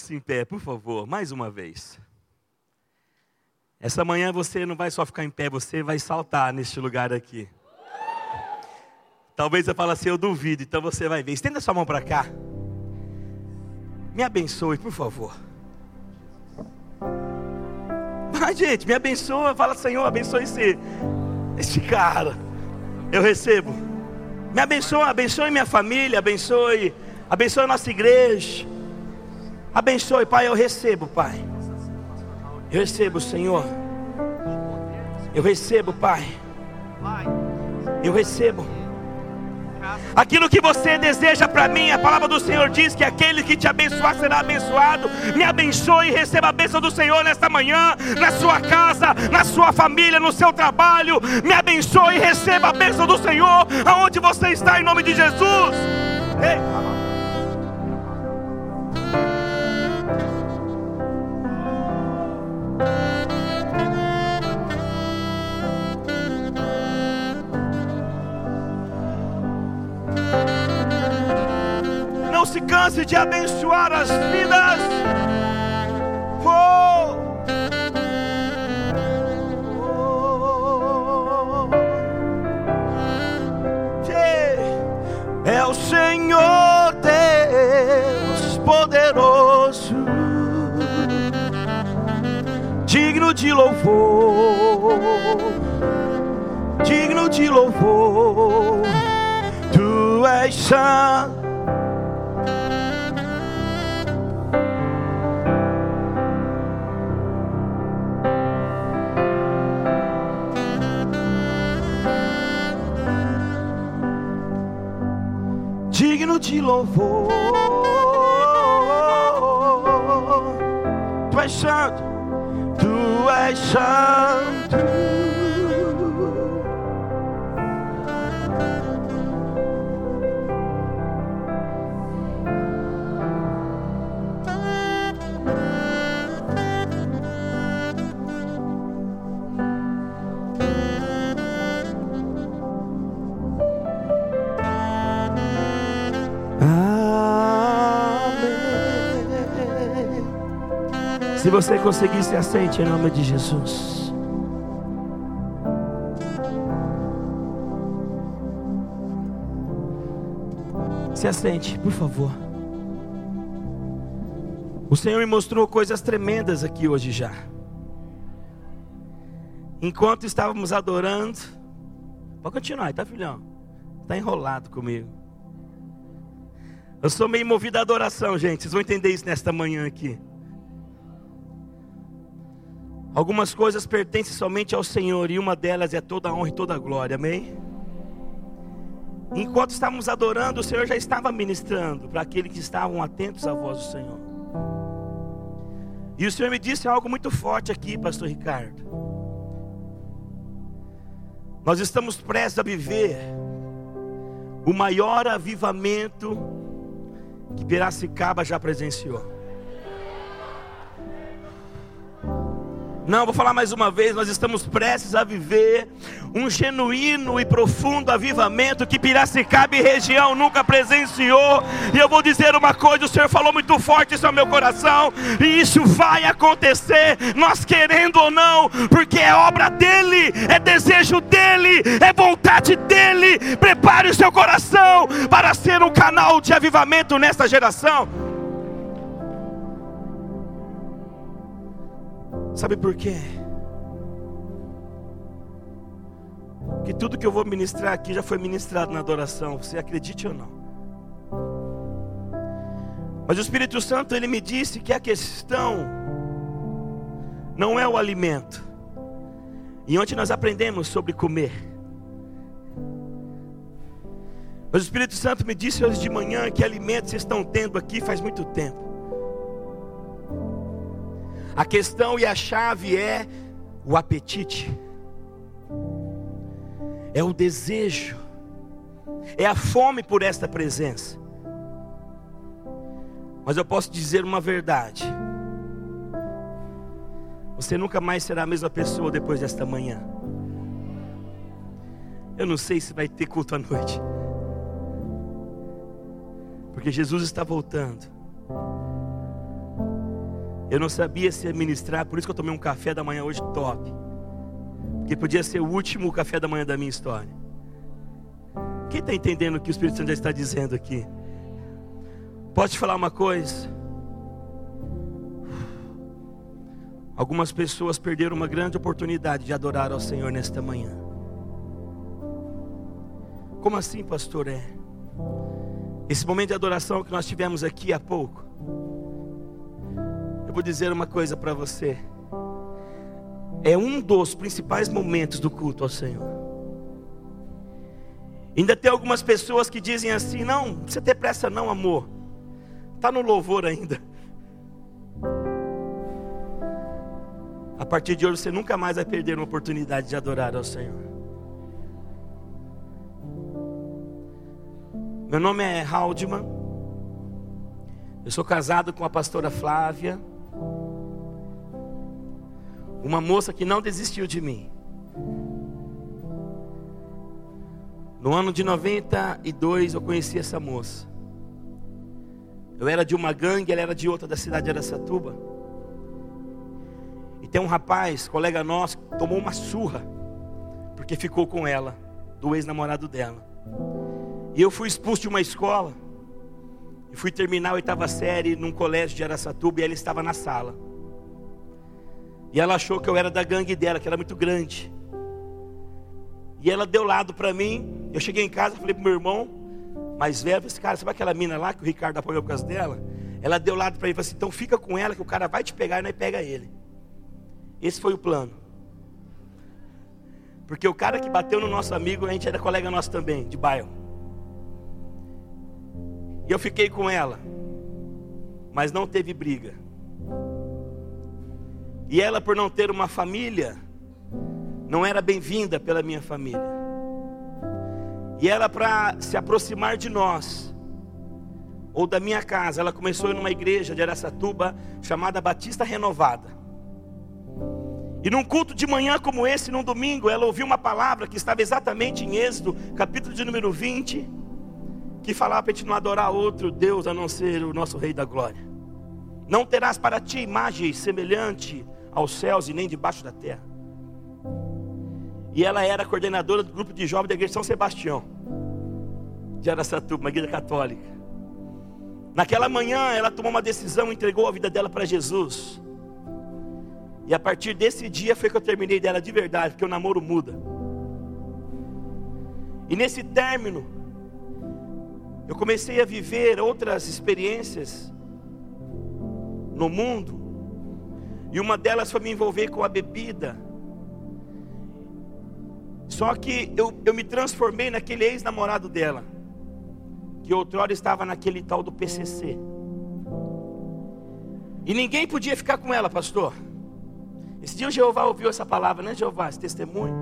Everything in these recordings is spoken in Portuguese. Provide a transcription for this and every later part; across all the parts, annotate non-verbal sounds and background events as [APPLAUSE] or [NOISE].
Coloque-se em pé, por favor, mais uma vez. Essa manhã você não vai só ficar em pé, você vai saltar neste lugar aqui. Talvez eu fale assim, eu duvido, então você vai ver. Estenda sua mão para cá. Me abençoe, por favor. Vai, gente, me abençoa. Fala, Senhor, abençoe esse, esse cara. Eu recebo. Me abençoe, abençoe minha família, abençoe, abençoe a nossa igreja. Abençoe, Pai, eu recebo, Pai. Eu recebo, Senhor. Eu recebo, Pai. Eu recebo. Aquilo que você deseja para mim, a palavra do Senhor diz que aquele que te abençoar será abençoado. Me abençoe e receba a bênção do Senhor nesta manhã, na sua casa, na sua família, no seu trabalho. Me abençoe e receba a bênção do Senhor aonde você está, em nome de Jesus. Ei. Canse de abençoar as vidas. Oh. É o Senhor Deus poderoso, digno de louvor, digno de louvor. Tu és santo de louvor. Tu és santo, tu és santo. Se você conseguir, se assente em nome de Jesus. Se assente, por favor. O Senhor me mostrou coisas tremendas aqui hoje já. Enquanto estávamos adorando, pode continuar, tá filhão? Está enrolado comigo. Eu sou meio movido à adoração, gente. Vocês vão entender isso nesta manhã aqui. Algumas coisas pertencem somente ao Senhor e uma delas é toda a honra e toda a glória, amém? Enquanto estávamos adorando, o Senhor já estava ministrando para aqueles que estavam atentos à voz do Senhor. E o Senhor me disse algo muito forte aqui, Pastor Ricardo. Nós estamos prestes a viver o maior avivamento que Piracicaba já presenciou. Não, vou falar mais uma vez, nós estamos prestes a viver um genuíno e profundo avivamento que Piracicaba e região nunca presenciou. E eu vou dizer uma coisa, o Senhor falou muito forte isso ao meu coração, e isso vai acontecer, nós querendo ou não, porque é obra dele, é desejo dele, é vontade dele. Prepare o seu coração para ser um canal de avivamento nesta geração. Sabe por quê? Que tudo que eu vou ministrar aqui já foi ministrado na adoração, você acredite ou não. Mas o Espírito Santo ele me disse que a questão não é o alimento. E ontem nós aprendemos sobre comer. Mas o Espírito Santo me disse hoje de manhã que alimentos estão tendo aqui faz muito tempo. A questão e a chave é o apetite, é o desejo, é a fome por esta presença. Mas eu posso dizer uma verdade: você nunca mais será a mesma pessoa depois desta manhã. Eu não sei se vai ter culto à noite, porque Jesus está voltando. Eu não sabia se administrar, por isso que eu tomei um café da manhã hoje top. Que podia ser o último café da manhã da minha história. Quem está entendendo o que o Espírito Santo já está dizendo aqui? Pode falar uma coisa? Algumas pessoas perderam uma grande oportunidade de adorar ao Senhor nesta manhã. Como assim, pastor? É esse momento de adoração que nós tivemos aqui há pouco. Eu vou dizer uma coisa para você. É um dos principais momentos do culto ao Senhor. Ainda tem algumas pessoas que dizem assim: não, não precisa ter pressa, não, amor. Está no louvor ainda. A partir de hoje você nunca mais vai perder uma oportunidade de adorar ao Senhor. Meu nome é Haldman. Eu sou casado com a pastora Flávia. Uma moça que não desistiu de mim. No ano de 92 eu conheci essa moça. Eu era de uma gangue, ela era de outra da cidade de Aracatuba. E tem um rapaz, colega nosso, que tomou uma surra porque ficou com ela, do ex-namorado dela. E eu fui expulso de uma escola. E fui terminar a oitava série num colégio de Aracatuba e ela estava na sala. E ela achou que eu era da gangue dela, que era muito grande. E ela deu lado para mim. Eu cheguei em casa, falei pro meu irmão, mais velho, esse cara, sabe aquela mina lá que o Ricardo apoiou por causa dela? Ela deu lado para ele falou assim: então fica com ela que o cara vai te pegar e nós pega ele. Esse foi o plano. Porque o cara que bateu no nosso amigo, a gente era colega nosso também, de bairro. E eu fiquei com ela, mas não teve briga. E ela, por não ter uma família, não era bem-vinda pela minha família. E ela, para se aproximar de nós, ou da minha casa, ela começou em uma igreja de Aracatuba chamada Batista Renovada. E num culto de manhã como esse, num domingo, ela ouviu uma palavra que estava exatamente em Êxodo, capítulo de número 20 que falava para a gente não adorar outro Deus a não ser o nosso Rei da Glória. Não terás para ti imagem semelhante aos céus e nem debaixo da terra. E ela era coordenadora do grupo de jovens da igreja São Sebastião, de Aracatuba, uma igreja católica. Naquela manhã ela tomou uma decisão, entregou a vida dela para Jesus. E a partir desse dia foi que eu terminei dela de verdade, porque o namoro muda. E nesse término, eu comecei a viver outras experiências no mundo, e uma delas foi me envolver com a bebida. Só que eu, eu me transformei naquele ex-namorado dela, que outrora estava naquele tal do PCC. E ninguém podia ficar com ela, pastor. Esse dia o Jeová ouviu essa palavra, né, Jeová? Esse testemunho.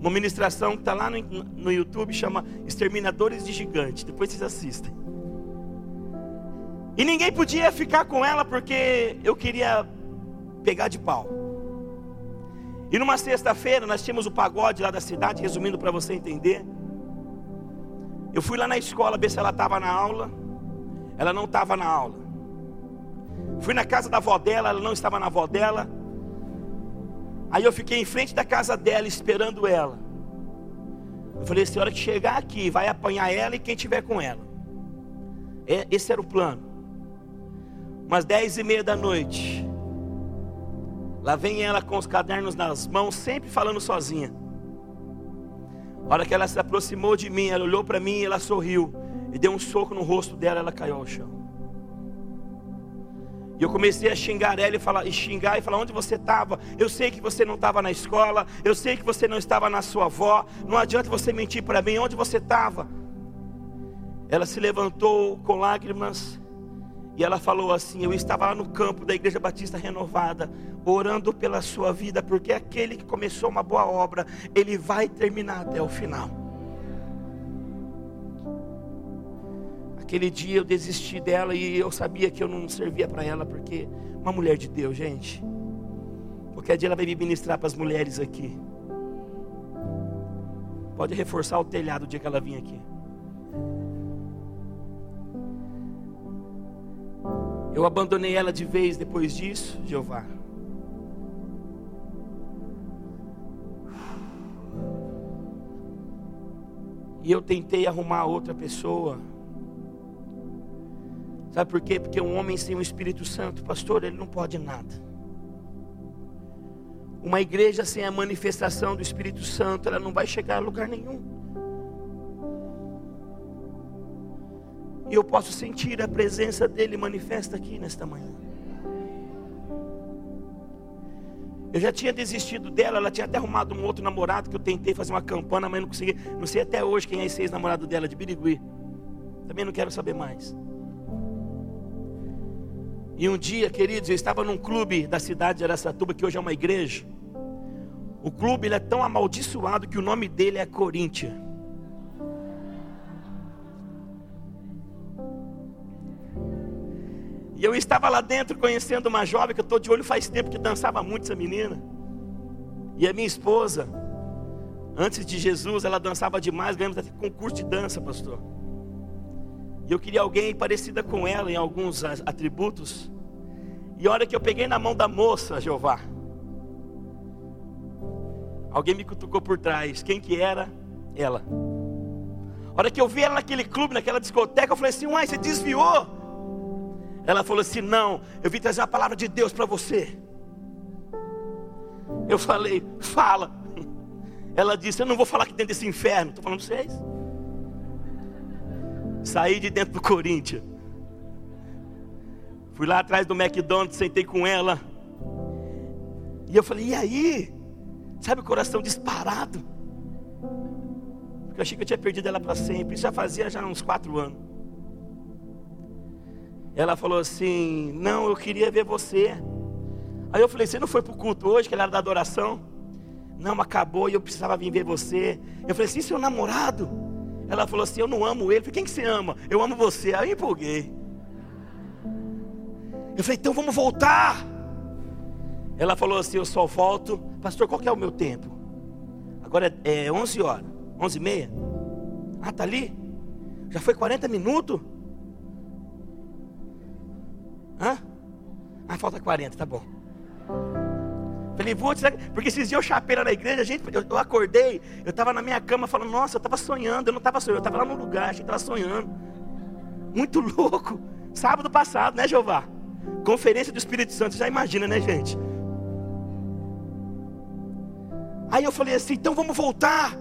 Uma ministração que está lá no, no YouTube chama Exterminadores de Gigantes. Depois vocês assistem. E ninguém podia ficar com ela porque eu queria pegar de pau. E numa sexta-feira nós tínhamos o pagode lá da cidade, resumindo para você entender. Eu fui lá na escola ver se ela estava na aula. Ela não estava na aula. Fui na casa da avó dela, ela não estava na avó dela. Aí eu fiquei em frente da casa dela esperando ela. Eu falei: se a hora que chegar aqui, vai apanhar ela e quem tiver com ela. É, esse era o plano. Umas dez e meia da noite. Lá vem ela com os cadernos nas mãos, sempre falando sozinha. A hora que ela se aproximou de mim, ela olhou para mim e ela sorriu. E deu um soco no rosto dela, ela caiu ao chão. E eu comecei a xingar ela e, falar, e xingar e falar: onde você estava? Eu sei que você não estava na escola, eu sei que você não estava na sua avó, não adianta você mentir para mim, onde você estava? Ela se levantou com lágrimas e ela falou assim: Eu estava lá no campo da Igreja Batista Renovada, orando pela sua vida, porque aquele que começou uma boa obra, ele vai terminar até o final. Aquele dia eu desisti dela e eu sabia que eu não servia para ela, porque uma mulher de Deus, gente. Qualquer dia ela vai me ministrar para as mulheres aqui. Pode reforçar o telhado o dia que ela vir aqui. Eu abandonei ela de vez depois disso, Jeová. E eu tentei arrumar outra pessoa. Sabe por quê? Porque um homem sem o Espírito Santo, pastor, ele não pode nada. Uma igreja sem a manifestação do Espírito Santo, ela não vai chegar a lugar nenhum. E eu posso sentir a presença dele manifesta aqui nesta manhã. Eu já tinha desistido dela, ela tinha até arrumado um outro namorado que eu tentei fazer uma campana, mas não consegui. Não sei até hoje quem é esse ex-namorado dela, de Birigui. Também não quero saber mais. E um dia, queridos, eu estava num clube da cidade de Aracatuba, que hoje é uma igreja. O clube ele é tão amaldiçoado que o nome dele é Corinthians. E eu estava lá dentro conhecendo uma jovem que eu estou de olho faz tempo que dançava muito essa menina. E a minha esposa, antes de Jesus, ela dançava demais, ganhamos até concurso de dança, pastor. E eu queria alguém parecida com ela em alguns atributos. E a hora que eu peguei na mão da moça, Jeová, alguém me cutucou por trás. Quem que era? Ela. A hora que eu vi ela naquele clube, naquela discoteca, eu falei assim: Uai, você desviou? Ela falou assim: Não, eu vim trazer a palavra de Deus para você. Eu falei: Fala. Ela disse: Eu não vou falar aqui dentro desse inferno. Estou falando vocês. Saí de dentro do Corinthians. Fui lá atrás do McDonald's, sentei com ela. E eu falei: E aí? Sabe o coração disparado? Porque eu achei que eu tinha perdido ela para sempre. Isso já fazia já uns quatro anos. Ela falou assim: Não, eu queria ver você. Aí eu falei: Você não foi para o culto hoje, que ela era da adoração? Não, acabou e eu precisava vir ver você. Eu falei assim: Seu namorado? Ela falou assim: Eu não amo ele. Eu falei: Quem que você ama? Eu amo você. Aí eu empolguei. Eu falei: Então vamos voltar. Ela falou assim: Eu só volto. Pastor, qual que é o meu tempo? Agora é, é 11 horas, 11 e meia. Ah, tá ali? Já foi 40 minutos? Hã? Ah, falta 40, tá bom. Falei, vou, porque esses dias eu chapei lá na igreja, gente, eu, eu acordei, eu estava na minha cama falando, nossa, eu estava sonhando, eu não estava sonhando, eu estava lá no lugar, achei que estava sonhando. Muito louco. Sábado passado, né, Jeová? Conferência do Espírito Santo, já imagina, né, gente? Aí eu falei assim, então vamos voltar.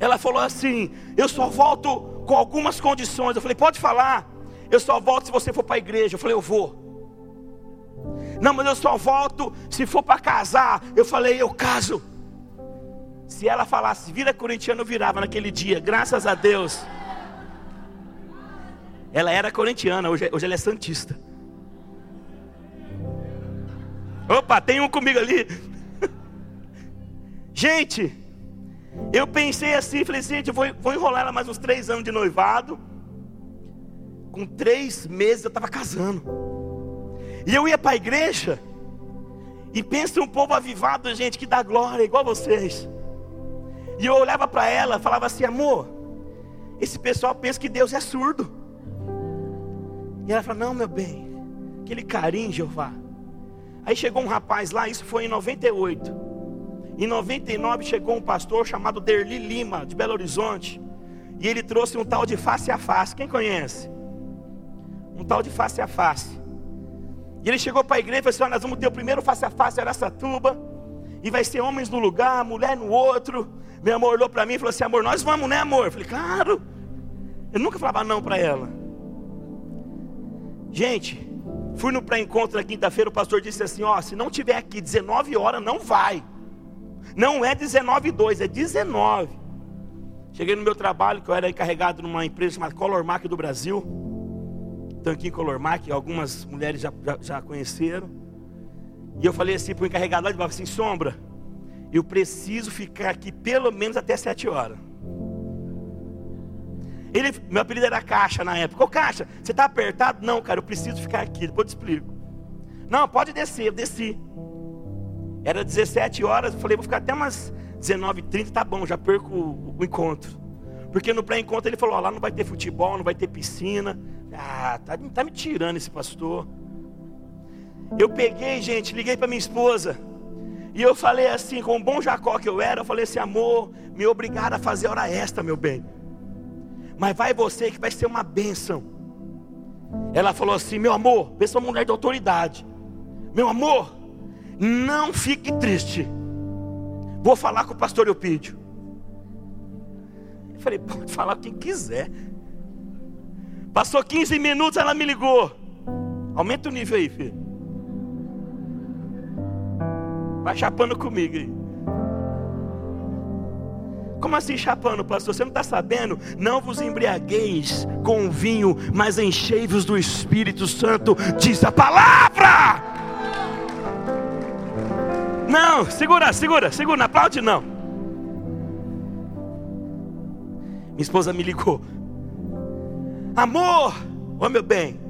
Ela falou assim, eu só volto com algumas condições. Eu falei, pode falar. Eu só volto se você for para a igreja. Eu falei, eu vou. Não, mas eu só volto se for para casar. Eu falei, eu caso. Se ela falasse, vira corintiano, eu virava naquele dia, graças a Deus. Ela era corintiana, hoje, hoje ela é santista. Opa, tem um comigo ali. [LAUGHS] gente, eu pensei assim, falei, gente, vou, vou enrolar ela mais uns três anos de noivado com três meses eu estava casando. E eu ia para a igreja. E pensa um povo avivado, gente, que dá glória, igual vocês. E eu olhava para ela, falava assim, amor, esse pessoal pensa que Deus é surdo. E ela falou, não, meu bem, aquele carinho, Jeová. Aí chegou um rapaz lá, isso foi em 98. Em 99 chegou um pastor chamado Derli Lima, de Belo Horizonte. E ele trouxe um tal de face a face. Quem conhece? Um tal de face a face. E ele chegou para a igreja e falou assim: Nós vamos ter o primeiro face a face Aracatuba, e vai ser homens no lugar, mulher no outro. Meu amor olhou para mim e falou assim: Amor, nós vamos, né, amor? Eu falei: Claro. Eu nunca falava não para ela. Gente, fui no pré-encontro na quinta-feira. O pastor disse assim: Ó, se não tiver aqui 19 horas, não vai. Não é 19 e 2, é 19. Cheguei no meu trabalho, que eu era encarregado numa empresa chamada Color Mark do Brasil. Tanquinho Color Mark, algumas mulheres já, já, já conheceram. E eu falei assim para o encarregado lá de baixo, assim, Sombra, eu preciso ficar aqui pelo menos até sete horas. Ele, meu apelido era Caixa na época. Ô Caixa, você está apertado? Não, cara, eu preciso ficar aqui, depois eu te explico. Não, pode descer, eu desci. Era 17 horas, eu falei, vou ficar até umas 19h30, tá bom, já perco o, o encontro. Porque no pré-encontro ele falou, ó, lá não vai ter futebol, não vai ter piscina, ah, tá, tá me tirando esse pastor. Eu peguei, gente, liguei para minha esposa. E eu falei assim, com o bom Jacó que eu era, eu falei assim, amor, me obrigado a fazer hora extra, meu bem. Mas vai você que vai ser uma bênção. Ela falou assim, meu amor, pensa uma mulher de autoridade. Meu amor, não fique triste. Vou falar com o pastor Eupídio. Eu falei, pode falar quem quiser. Passou 15 minutos, ela me ligou. Aumenta o nível aí, filho. Vai chapando comigo aí. Como assim chapando, pastor? Você não está sabendo? Não vos embriagueis com vinho, mas enchei-vos do Espírito Santo, diz a palavra. Não, segura, segura, segura, aplaude não. Minha esposa me ligou. Amor, ô meu bem,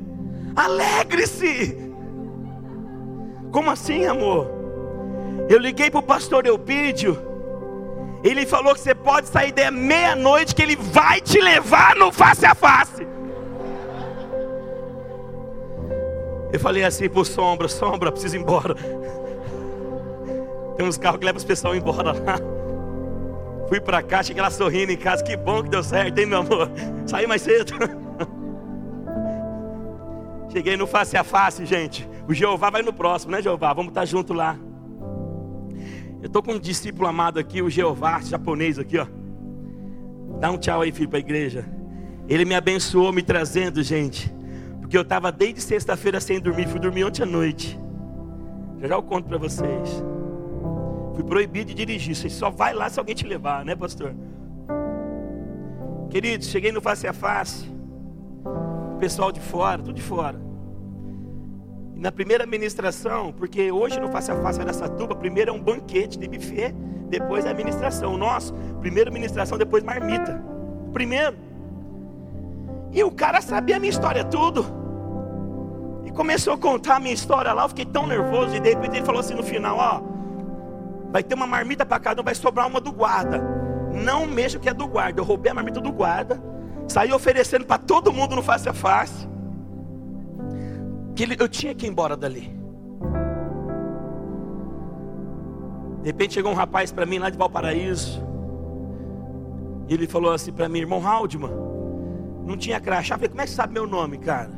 alegre-se. Como assim, amor? Eu liguei para o pastor Eupídio. Ele falou que você pode sair da meia-noite, que ele vai te levar no face a face. Eu falei assim por sombra, sombra, preciso ir embora. Tem uns carros que levam os pessoal embora lá. Fui para cá, cheguei lá sorrindo em casa. Que bom que deu certo, hein, meu amor? Saí mais cedo. Cheguei no face a face, gente. O Jeová vai no próximo, né, Jeová? Vamos estar junto lá. Eu estou com um discípulo amado aqui, o Jeová, japonês aqui, ó. Dá um tchau aí, filho, para a igreja. Ele me abençoou me trazendo, gente. Porque eu estava desde sexta-feira sem dormir. Fui dormir ontem à noite. Já já eu conto para vocês. Fui proibido de dirigir. Você só vai lá se alguém te levar, né, pastor? Queridos, cheguei no face a face. Pessoal de fora, tudo de fora na primeira ministração, porque hoje no Face a Face dessa tuba, primeiro é um banquete de buffet, depois é a ministração. O nosso, primeiro ministração, depois marmita. Primeiro. E o cara sabia a minha história tudo. E começou a contar a minha história lá, eu fiquei tão nervoso, e de repente ele falou assim no final, ó, vai ter uma marmita para cada um, vai sobrar uma do guarda. Não mexa que é do guarda. Eu roubei a marmita do guarda, saí oferecendo para todo mundo no face a face que eu tinha que ir embora dali. De repente chegou um rapaz para mim lá de Valparaíso. E ele falou assim para mim, irmão Haldman, não tinha crachá. Eu falei, como é que você sabe meu nome, cara?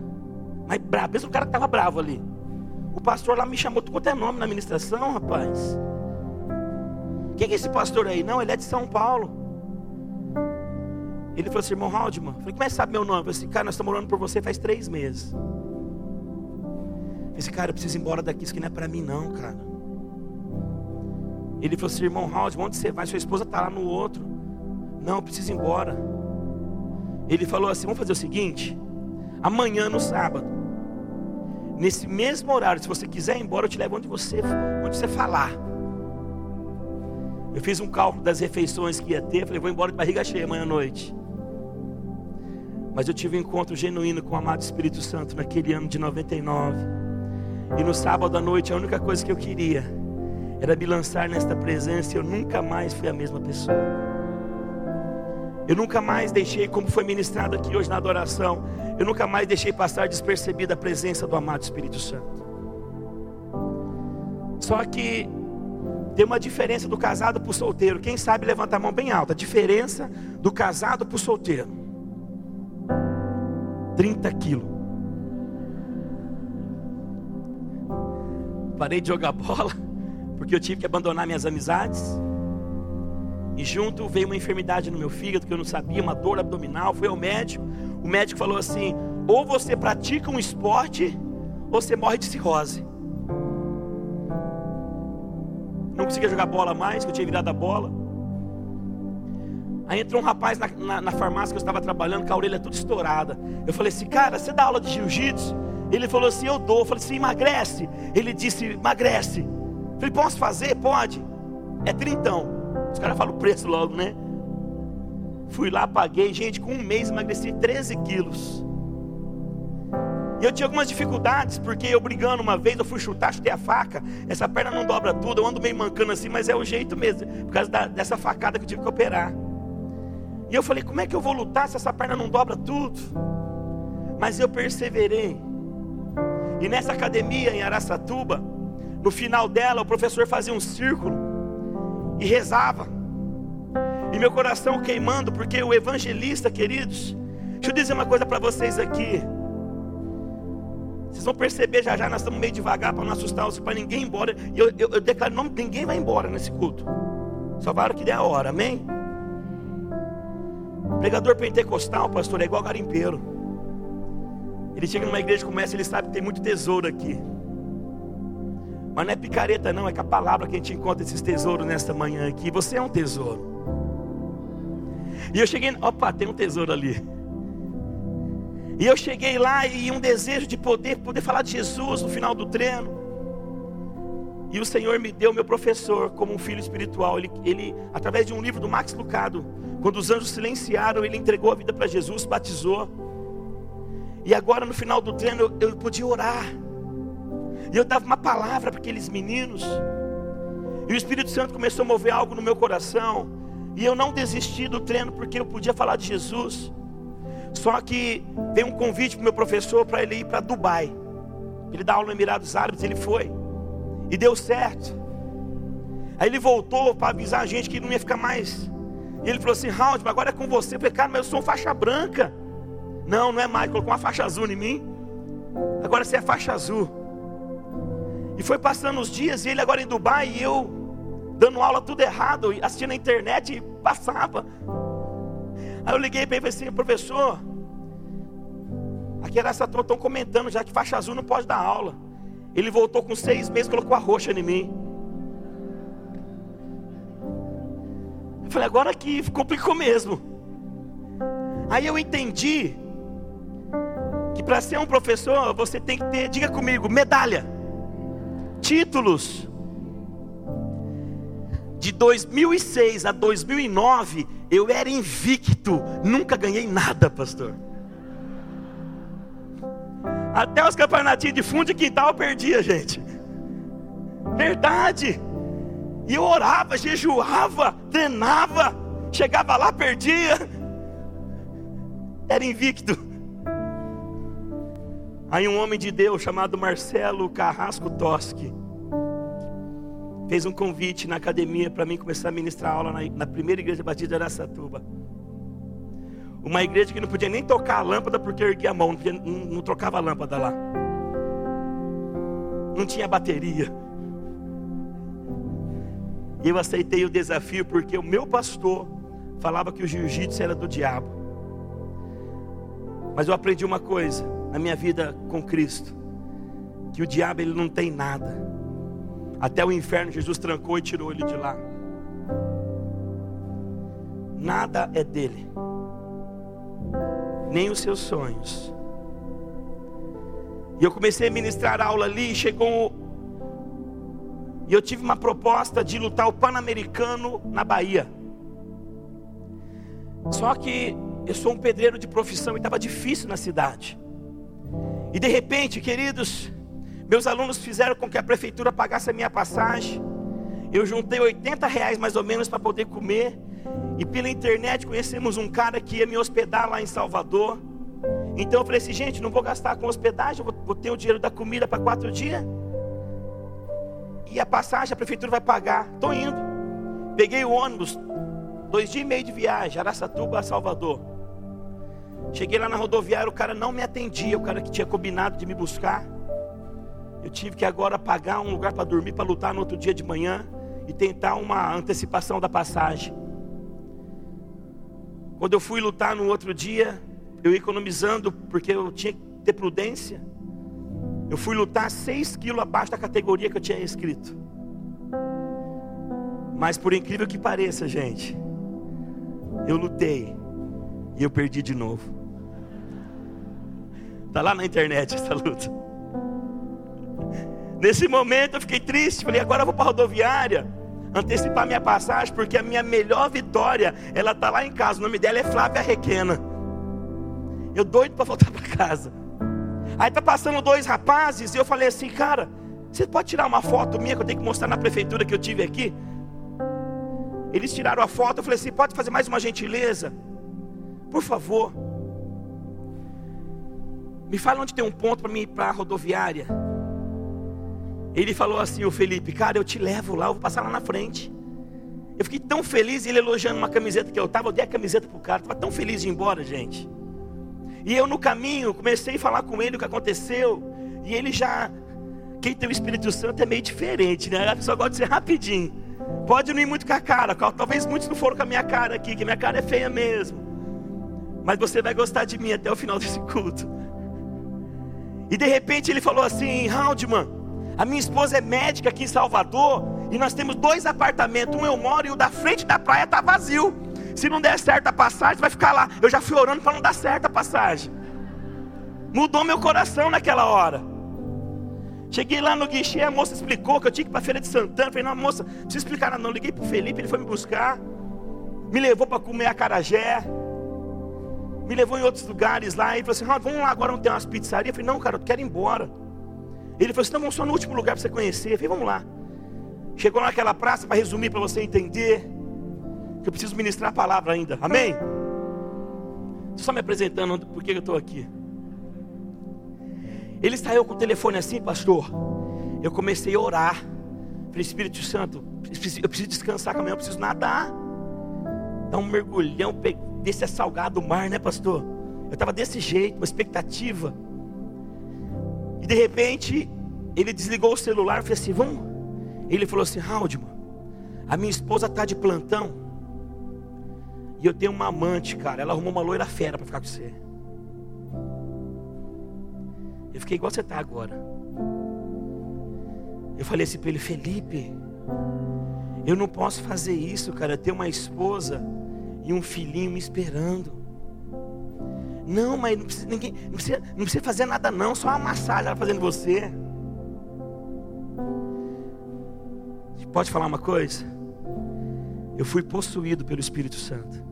Mas bravo, pensa o cara que estava bravo ali. O pastor lá me chamou, tu quanto é nome na administração, rapaz? Quem é esse pastor aí? Não, ele é de São Paulo. Ele falou assim, irmão Haldman. Eu falei, como é que sabe meu nome? Eu falei assim, cara, nós estamos orando por você faz três meses. Esse cara, eu preciso ir embora daqui, isso aqui não é para mim não, cara. Ele falou assim, irmão House, onde você vai? Sua esposa está lá no outro. Não, eu preciso ir embora. Ele falou assim, vamos fazer o seguinte, amanhã no sábado, nesse mesmo horário, se você quiser ir embora, eu te levo onde você, onde você falar. Eu fiz um cálculo das refeições que ia ter, falei, vou embora de barriga cheia amanhã à noite. Mas eu tive um encontro genuíno com o amado Espírito Santo naquele ano de 99. E no sábado à noite a única coisa que eu queria era me lançar nesta presença e eu nunca mais fui a mesma pessoa. Eu nunca mais deixei, como foi ministrado aqui hoje na adoração, eu nunca mais deixei passar despercebida a presença do amado Espírito Santo. Só que tem uma diferença do casado para o solteiro. Quem sabe levanta a mão bem alta. A diferença do casado para o solteiro: 30 quilos. Parei de jogar bola, porque eu tive que abandonar minhas amizades. E junto veio uma enfermidade no meu fígado que eu não sabia, uma dor abdominal. Fui ao médico. O médico falou assim: ou você pratica um esporte, ou você morre de cirrose. Não conseguia jogar bola mais, que eu tinha virado a bola. Aí entrou um rapaz na, na, na farmácia que eu estava trabalhando, com a orelha toda estourada. Eu falei assim, cara, você dá aula de jiu-jitsu? Ele falou assim: Eu dou. Eu falei assim: emagrece. Ele disse: emagrece. Eu falei: Posso fazer? Pode. É trintão. Os caras falam o preço logo, né? Fui lá, paguei. Gente, com um mês emagreci 13 quilos. E eu tinha algumas dificuldades, porque eu brigando uma vez, eu fui chutar, chutei a faca. Essa perna não dobra tudo, eu ando meio mancando assim, mas é o jeito mesmo, por causa da, dessa facada que eu tive que operar. E eu falei: Como é que eu vou lutar se essa perna não dobra tudo? Mas eu perseverei. E nessa academia em Araçatuba, no final dela, o professor fazia um círculo e rezava. E meu coração queimando, porque o evangelista, queridos, deixa eu dizer uma coisa para vocês aqui. Vocês vão perceber já já, nós estamos meio devagar para não assustar para ninguém ir embora. E eu, eu, eu declaro: não, ninguém vai embora nesse culto. Só vai a hora que der a hora, amém? Pregador pentecostal, pastor, é igual garimpeiro. Ele chega numa igreja como essa, ele sabe que tem muito tesouro aqui. Mas não é picareta, não, é com a palavra que a gente encontra esses tesouros nesta manhã aqui. Você é um tesouro. E eu cheguei, opa, tem um tesouro ali. E eu cheguei lá e um desejo de poder, poder falar de Jesus no final do treino. E o Senhor me deu meu professor como um filho espiritual. Ele, ele, através de um livro do Max Lucado, quando os anjos silenciaram, ele entregou a vida para Jesus, batizou. E agora no final do treino eu, eu podia orar. E eu dava uma palavra para aqueles meninos. E o Espírito Santo começou a mover algo no meu coração. E eu não desisti do treino porque eu podia falar de Jesus. Só que veio um convite para o meu professor para ele ir para Dubai. Ele dá aula no Emirados Árabes, ele foi. E deu certo. Aí ele voltou para avisar a gente que não ia ficar mais. E ele falou assim: Raul, agora é com você. Eu falei, cara, mas eu sou faixa branca. Não, não é mais. Colocou uma faixa azul em mim. Agora você é faixa azul. E foi passando os dias, e ele agora em Dubai, e eu dando aula tudo errado, assistindo na internet, e passava. Aí eu liguei para ele e falei assim, professor, aqui era essa turma estão comentando já que faixa azul não pode dar aula. Ele voltou com seis meses, colocou a roxa em mim. Eu falei, agora que complicou mesmo. Aí eu entendi que para ser um professor você tem que ter, diga comigo, medalha, títulos. De 2006 a 2009, eu era invicto, nunca ganhei nada, pastor. Até os campeonatinhos de fundo de quintal eu perdia, gente. Verdade. E eu orava, jejuava, treinava, chegava lá, perdia. Era invicto. Aí um homem de Deus chamado Marcelo Carrasco Toschi fez um convite na academia para mim começar a ministrar aula na, na primeira igreja batista de Aracatuba. Uma igreja que não podia nem tocar a lâmpada porque erguia a mão, não, podia, não, não trocava a lâmpada lá. Não tinha bateria. E eu aceitei o desafio porque o meu pastor falava que o jiu-jitsu era do diabo. Mas eu aprendi uma coisa na minha vida com Cristo, que o diabo ele não tem nada. Até o inferno Jesus trancou e tirou ele de lá. Nada é dele. Nem os seus sonhos. E eu comecei a ministrar aula ali, chegou e eu tive uma proposta de lutar o Pan-Americano na Bahia. Só que eu sou um pedreiro de profissão e estava difícil na cidade. E de repente, queridos, meus alunos fizeram com que a prefeitura pagasse a minha passagem. Eu juntei 80 reais mais ou menos para poder comer. E pela internet conhecemos um cara que ia me hospedar lá em Salvador. Então eu falei assim, gente, não vou gastar com hospedagem, vou, ter o dinheiro da comida para quatro dias. E a passagem a prefeitura vai pagar. Estou indo. Peguei o ônibus, dois dias e meio de viagem, Araçatuba a Salvador. Cheguei lá na rodoviária, o cara não me atendia, o cara que tinha combinado de me buscar. Eu tive que agora pagar um lugar para dormir, para lutar no outro dia de manhã e tentar uma antecipação da passagem. Quando eu fui lutar no outro dia, eu economizando, porque eu tinha que ter prudência. Eu fui lutar 6 quilos abaixo da categoria que eu tinha escrito. Mas por incrível que pareça, gente, eu lutei e eu perdi de novo. Está lá na internet essa luta. Nesse momento eu fiquei triste, falei, agora eu vou para a rodoviária, antecipar minha passagem, porque a minha melhor vitória, ela está lá em casa, o nome dela é Flávia Requena. Eu doido para voltar para casa. Aí tá passando dois rapazes e eu falei assim, cara, você pode tirar uma foto minha que eu tenho que mostrar na prefeitura que eu tive aqui? Eles tiraram a foto, eu falei assim, pode fazer mais uma gentileza? Por favor. Me fala onde tem um ponto para mim ir para a rodoviária. Ele falou assim, o Felipe, cara, eu te levo lá, eu vou passar lá na frente. Eu fiquei tão feliz, ele elogiando uma camiseta que eu estava, eu dei a camiseta pro cara, estava tão feliz de ir embora, gente. E eu no caminho comecei a falar com ele o que aconteceu, e ele já, quem tem o Espírito Santo é meio diferente, né? A pessoa gosta de ser rapidinho. Pode não ir muito com a cara, talvez muitos não foram com a minha cara aqui, que minha cara é feia mesmo. Mas você vai gostar de mim até o final desse culto. E de repente ele falou assim: Haldman, a minha esposa é médica aqui em Salvador e nós temos dois apartamentos, um eu moro e o da frente da praia está vazio. Se não der certo a passagem, vai ficar lá. Eu já fui orando para não dar certo a passagem. Mudou meu coração naquela hora. Cheguei lá no guichê, a moça explicou que eu tinha que ir para a feira de Santana. Falei, não, moça, não precisa explicar nada, não. Liguei para o Felipe, ele foi me buscar. Me levou para comer a carajé. Me levou em outros lugares lá. E falou assim: ah, vamos lá agora, não tem umas pizzarias. Eu falei, não, cara, eu quero ir embora. Ele falou assim: não, vamos só no último lugar para você conhecer. Eu falei, vamos lá. Chegou naquela praça, para resumir, para você entender, que eu preciso ministrar a palavra ainda. Amém? Só me apresentando por que eu estou aqui. Ele saiu com o telefone assim, pastor. Eu comecei a orar. Falei, Espírito Santo, eu preciso descansar com a eu preciso nadar. Dar um mergulhão, desse salgado mar, né, pastor? Eu estava desse jeito, uma expectativa. E de repente, ele desligou o celular e falei assim: vamos ele falou assim: Haldman, a minha esposa está de plantão. E eu tenho uma amante, cara. Ela arrumou uma loira fera para ficar com você. Eu fiquei igual você está agora. Eu falei assim para ele: Felipe, eu não posso fazer isso, cara. Eu tenho uma esposa e um filhinho me esperando. Não, mas não precisa, ninguém, não precisa, não precisa fazer nada, não. Só uma massagem ela fazendo você. Pode falar uma coisa? Eu fui possuído pelo Espírito Santo.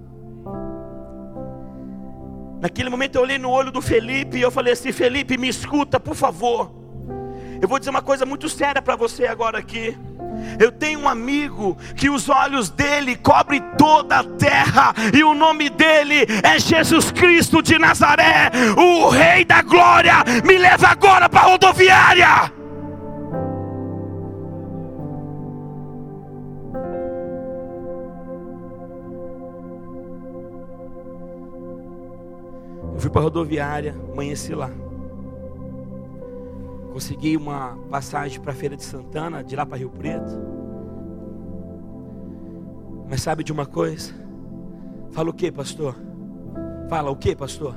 Naquele momento eu olhei no olho do Felipe e eu falei assim: Felipe, me escuta, por favor. Eu vou dizer uma coisa muito séria para você agora aqui. Eu tenho um amigo que os olhos dele cobrem toda a terra, e o nome dele é Jesus Cristo de Nazaré, o Rei da Glória. Me leva agora para a rodoviária. fui para a rodoviária, amanheci lá. Consegui uma passagem para a Feira de Santana, de lá para Rio Preto. Mas sabe de uma coisa? Fala o que, pastor? Fala o que, pastor?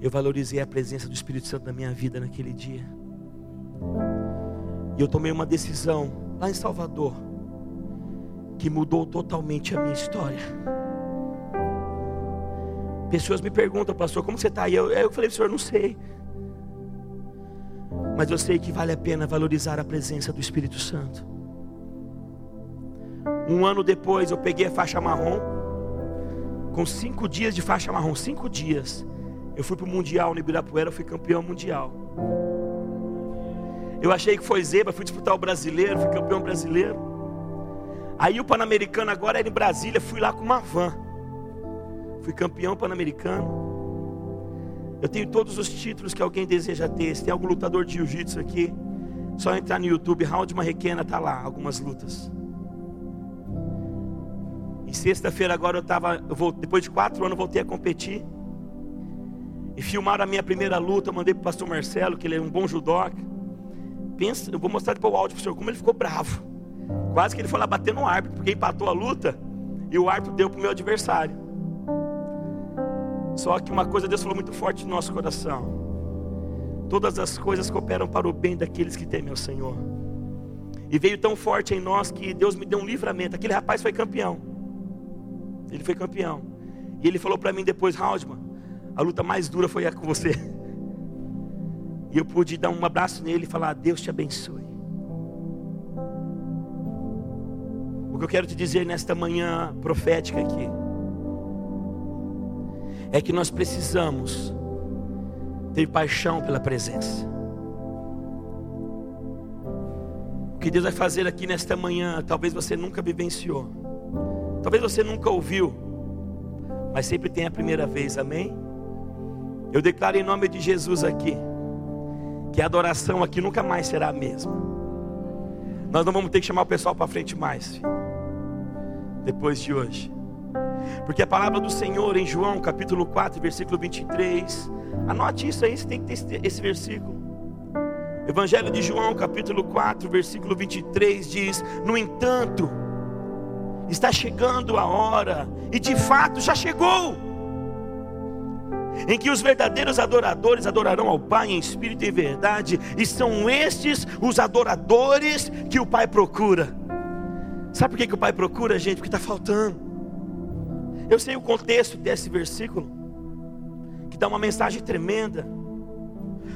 Eu valorizei a presença do Espírito Santo na minha vida naquele dia. E eu tomei uma decisão lá em Salvador que mudou totalmente a minha história. Pessoas me perguntam, pastor, como você está? E eu, eu falei, senhor, não sei. Mas eu sei que vale a pena valorizar a presença do Espírito Santo. Um ano depois eu peguei a faixa marrom. Com cinco dias de faixa marrom, cinco dias. Eu fui para o Mundial no Ibirapuera, fui campeão mundial. Eu achei que foi zebra, fui disputar o brasileiro, fui campeão brasileiro. Aí o Pan-Americano agora era em Brasília, fui lá com uma van. Fui campeão pan-americano. Eu tenho todos os títulos que alguém deseja ter. Se tem algum lutador de jiu-jitsu aqui, só entrar no YouTube, Round Marrequena tá lá, algumas lutas. E sexta-feira agora eu estava, depois de quatro anos voltei a competir. E filmaram a minha primeira luta, mandei para o pastor Marcelo, que ele é um bom judoca. Pensa, eu vou mostrar depois o áudio para o senhor, como ele ficou bravo. Quase que ele foi lá bater no árbitro, porque empatou a luta e o árbitro deu para o meu adversário. Só que uma coisa Deus falou muito forte no nosso coração. Todas as coisas cooperam para o bem daqueles que temem ao Senhor. E veio tão forte em nós que Deus me deu um livramento. Aquele rapaz foi campeão. Ele foi campeão. E ele falou para mim depois, Haldman, a luta mais dura foi a com você. [LAUGHS] E eu pude dar um abraço nele e falar: Deus te abençoe. O que eu quero te dizer nesta manhã profética aqui é que nós precisamos ter paixão pela presença. O que Deus vai fazer aqui nesta manhã, talvez você nunca vivenciou, talvez você nunca ouviu, mas sempre tem a primeira vez, amém? Eu declaro em nome de Jesus aqui, que a adoração aqui nunca mais será a mesma. Nós não vamos ter que chamar o pessoal para frente mais, depois de hoje. Porque a palavra do Senhor em João capítulo 4, versículo 23, anote isso aí, você tem que ter esse, esse versículo. Evangelho de João, capítulo 4, versículo 23 diz: No entanto, está chegando a hora, e de fato já chegou, em que os verdadeiros adoradores adorarão ao Pai em espírito e verdade, e são estes os adoradores que o Pai procura. Sabe por que, que o Pai procura, gente? Porque está faltando. Eu sei o contexto desse versículo, que dá uma mensagem tremenda.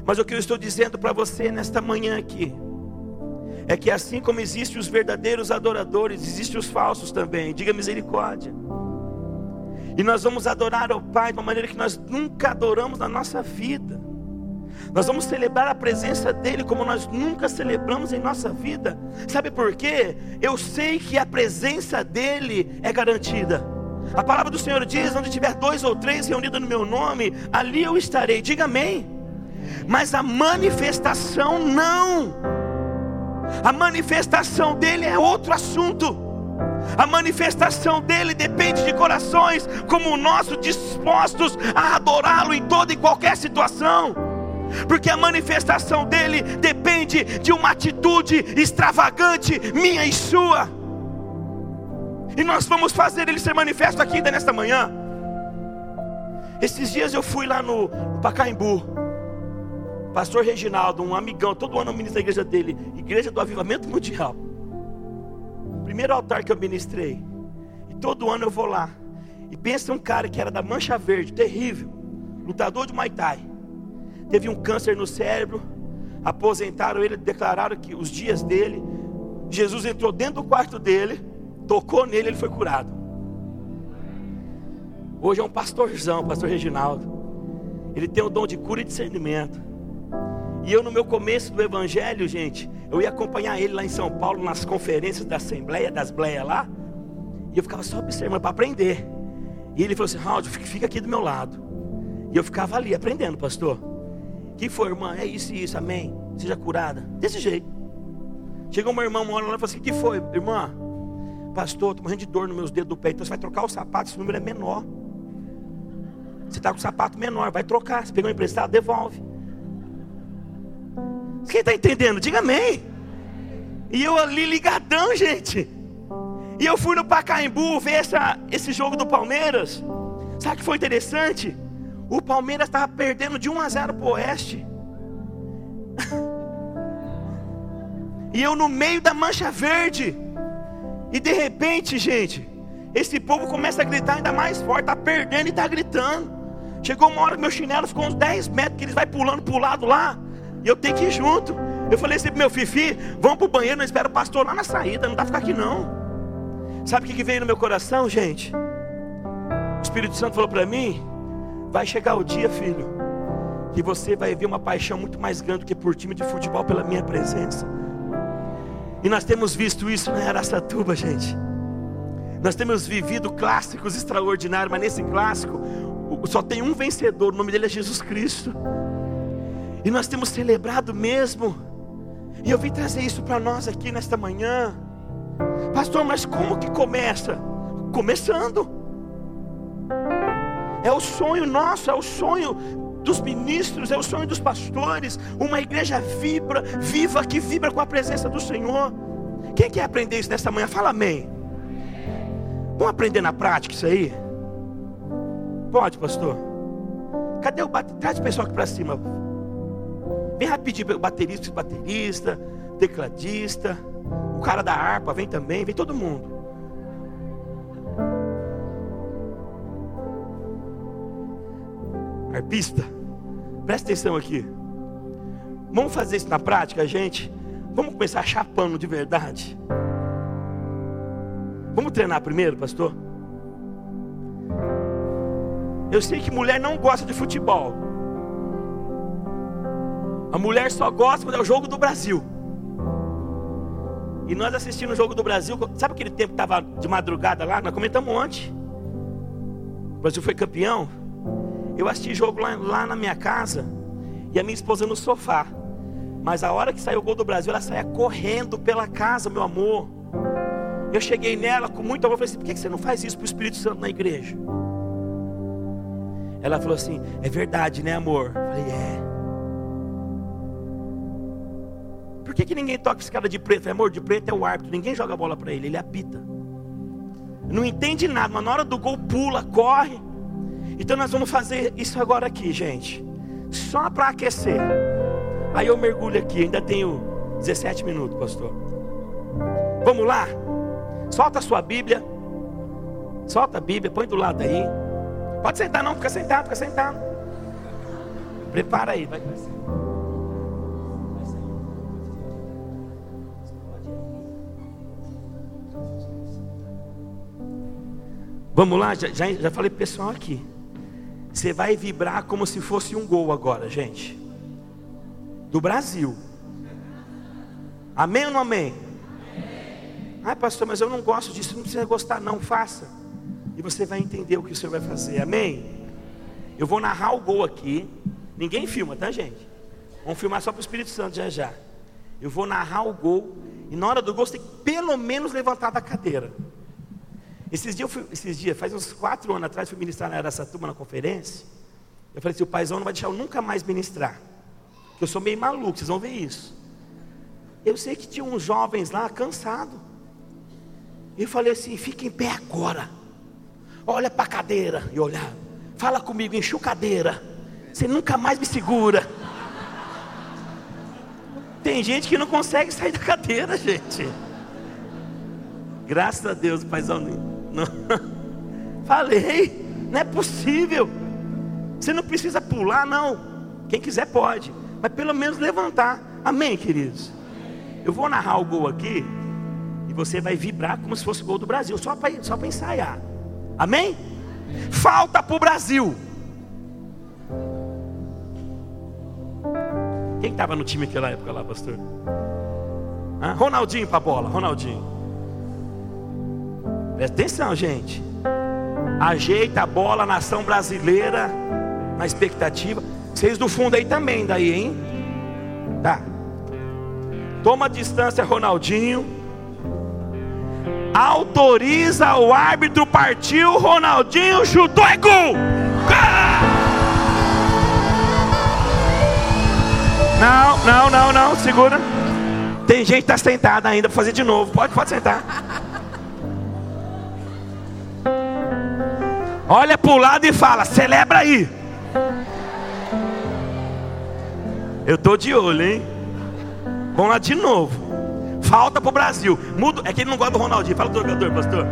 Mas o que eu estou dizendo para você nesta manhã aqui é que assim como existem os verdadeiros adoradores, existem os falsos também. Diga misericórdia. E nós vamos adorar ao Pai de uma maneira que nós nunca adoramos na nossa vida. Nós vamos celebrar a presença dEle como nós nunca celebramos em nossa vida. Sabe por quê? Eu sei que a presença dEle é garantida. A palavra do Senhor diz: onde tiver dois ou três reunidos no meu nome, ali eu estarei. Diga amém mas a manifestação não. A manifestação dele é outro assunto. A manifestação dele depende de corações como o nosso dispostos a adorá-lo em toda e qualquer situação. Porque a manifestação dele depende de uma atitude extravagante, minha e sua. E nós vamos fazer ele ser manifesto aqui ainda nesta manhã. Esses dias eu fui lá no Pacaembu. Pastor Reginaldo, um amigão, todo ano eu ministro a igreja dele, Igreja do Avivamento Mundial. Primeiro altar que eu ministrei. E todo ano eu vou lá. E pensa um cara que era da Mancha Verde, terrível, lutador de Muay Thai. Teve um câncer no cérebro, aposentaram ele, declararam que os dias dele, Jesus entrou dentro do quarto dele, tocou nele, ele foi curado. Hoje é um pastorzão, pastor Reginaldo. Ele tem o dom de cura e discernimento. E eu, no meu começo do evangelho, gente, eu ia acompanhar ele lá em São Paulo, nas conferências da Assembleia, das Bleias lá. E eu ficava só observando para aprender. E ele falou assim: Raul, fica aqui do meu lado. E eu ficava ali aprendendo, pastor. Que foi, irmã? É isso e isso, amém. Seja curada. Desse jeito. Chegou uma irmã uma hora lá e falou assim: Que foi, irmã? Pastor, estou morrendo de dor nos meus dedos do pé. Então você vai trocar o sapato, esse número é menor. Você está com o sapato menor, vai trocar. Você pegou um emprestado, devolve. Quem está entendendo? Diga amém. E eu ali ligadão, gente. E eu fui no Pacaembu ver essa, esse jogo do Palmeiras. Sabe o que foi interessante? O Palmeiras estava perdendo de 1 a 0 para o Oeste. [LAUGHS] e eu no meio da mancha verde. E de repente, gente, esse povo começa a gritar ainda mais forte, está perdendo e está gritando. Chegou uma hora que meu chinelo ficou uns 10 metros, que eles vai pulando para o lado lá. E eu tenho que ir junto. Eu falei assim pro meu fifi, vamos pro banheiro, não espera o pastor lá na saída, não dá pra ficar aqui não. Sabe o que veio no meu coração, gente? O Espírito Santo falou para mim: vai chegar o dia, filho, que você vai ver uma paixão muito mais grande do que por time de futebol pela minha presença. E nós temos visto isso na Aracatuba, gente. Nós temos vivido clássicos extraordinários, mas nesse clássico só tem um vencedor, o nome dele é Jesus Cristo. E nós temos celebrado mesmo. E eu vim trazer isso para nós aqui nesta manhã. Pastor, mas como que começa? Começando. É o sonho nosso, é o sonho dos ministros, é o sonho dos pastores. Uma igreja vibra, viva, que vibra com a presença do Senhor. Quem quer aprender isso nesta manhã? Fala amém. Vamos aprender na prática isso aí? Pode, pastor. Cadê o baterista? Traz o pessoal aqui para cima. Vem rapidinho, baterista, baterista, tecladista, o cara da harpa vem também, vem todo mundo. Arpista, presta atenção aqui. Vamos fazer isso na prática, gente? Vamos começar chapando de verdade. Vamos treinar primeiro, pastor? Eu sei que mulher não gosta de futebol. A mulher só gosta quando é o jogo do Brasil. E nós assistindo o jogo do Brasil, sabe aquele tempo que estava de madrugada lá? Nós comentamos ontem. O Brasil foi campeão. Eu assisti jogo lá, lá na minha casa e a minha esposa no sofá. Mas a hora que saiu o gol do Brasil, ela saía correndo pela casa, meu amor. Eu cheguei nela com muito amor, falei assim: por que você não faz isso para o Espírito Santo na igreja? Ela falou assim: é verdade, né, amor? Eu falei: é. Por que, que ninguém toca esse cara de preto? Falei, amor, de preto é o árbitro, ninguém joga a bola para ele, ele apita. Não entende nada, mas na hora do gol pula, corre. Então nós vamos fazer isso agora aqui, gente. Só para aquecer. Aí eu mergulho aqui, ainda tenho 17 minutos, pastor. Vamos lá? Solta a sua Bíblia. Solta a Bíblia, põe do lado aí. Pode sentar, não, fica sentado, fica sentado. Prepara aí, vai. Vamos lá, já, já, já falei pro pessoal aqui. Você vai vibrar como se fosse um gol agora, gente. Do Brasil. Amém ou não amém? Ai, pastor, mas eu não gosto disso. Não precisa gostar, não. Faça. E você vai entender o que o Senhor vai fazer. Amém? Eu vou narrar o gol aqui. Ninguém filma, tá, gente? Vamos filmar só para o Espírito Santo já já. Eu vou narrar o gol. E na hora do gol, você tem que pelo menos levantar da cadeira. Esses dias, fui, esses dias, faz uns quatro anos atrás, fui ministrar na Aracatuba na conferência. Eu falei assim: o paizão não vai deixar eu nunca mais ministrar. Eu sou meio maluco, vocês vão ver isso. Eu sei que tinha uns jovens lá cansados. E eu falei assim: fica em pé agora. Olha para a cadeira. E olhar. Fala comigo, enxu cadeira. Você nunca mais me segura. Tem gente que não consegue sair da cadeira, [LAUGHS] gente. Graças a Deus, paizão não. [LAUGHS] Falei, não é possível. Você não precisa pular, não. Quem quiser pode, mas pelo menos levantar. Amém, queridos? Eu vou narrar o gol aqui e você vai vibrar como se fosse o gol do Brasil, só para só ensaiar. Amém? Falta para o Brasil. Quem estava no time naquela época lá, pastor? Ah, Ronaldinho para a bola, Ronaldinho. Presta atenção, gente. Ajeita a bola, nação brasileira, na expectativa. Vocês do fundo aí também, daí, hein? Tá. Toma distância, Ronaldinho. Autoriza o árbitro, partiu. Ronaldinho chutou, é gol! Não, não, não, não, segura. Tem gente que está sentada ainda para fazer de novo. Pode, pode sentar. Olha para o lado e fala: celebra aí. Eu estou de olho, hein? Vamos lá de novo. Falta para o Brasil. Muda. É que ele não gosta do Ronaldinho. Fala do jogador, pastor.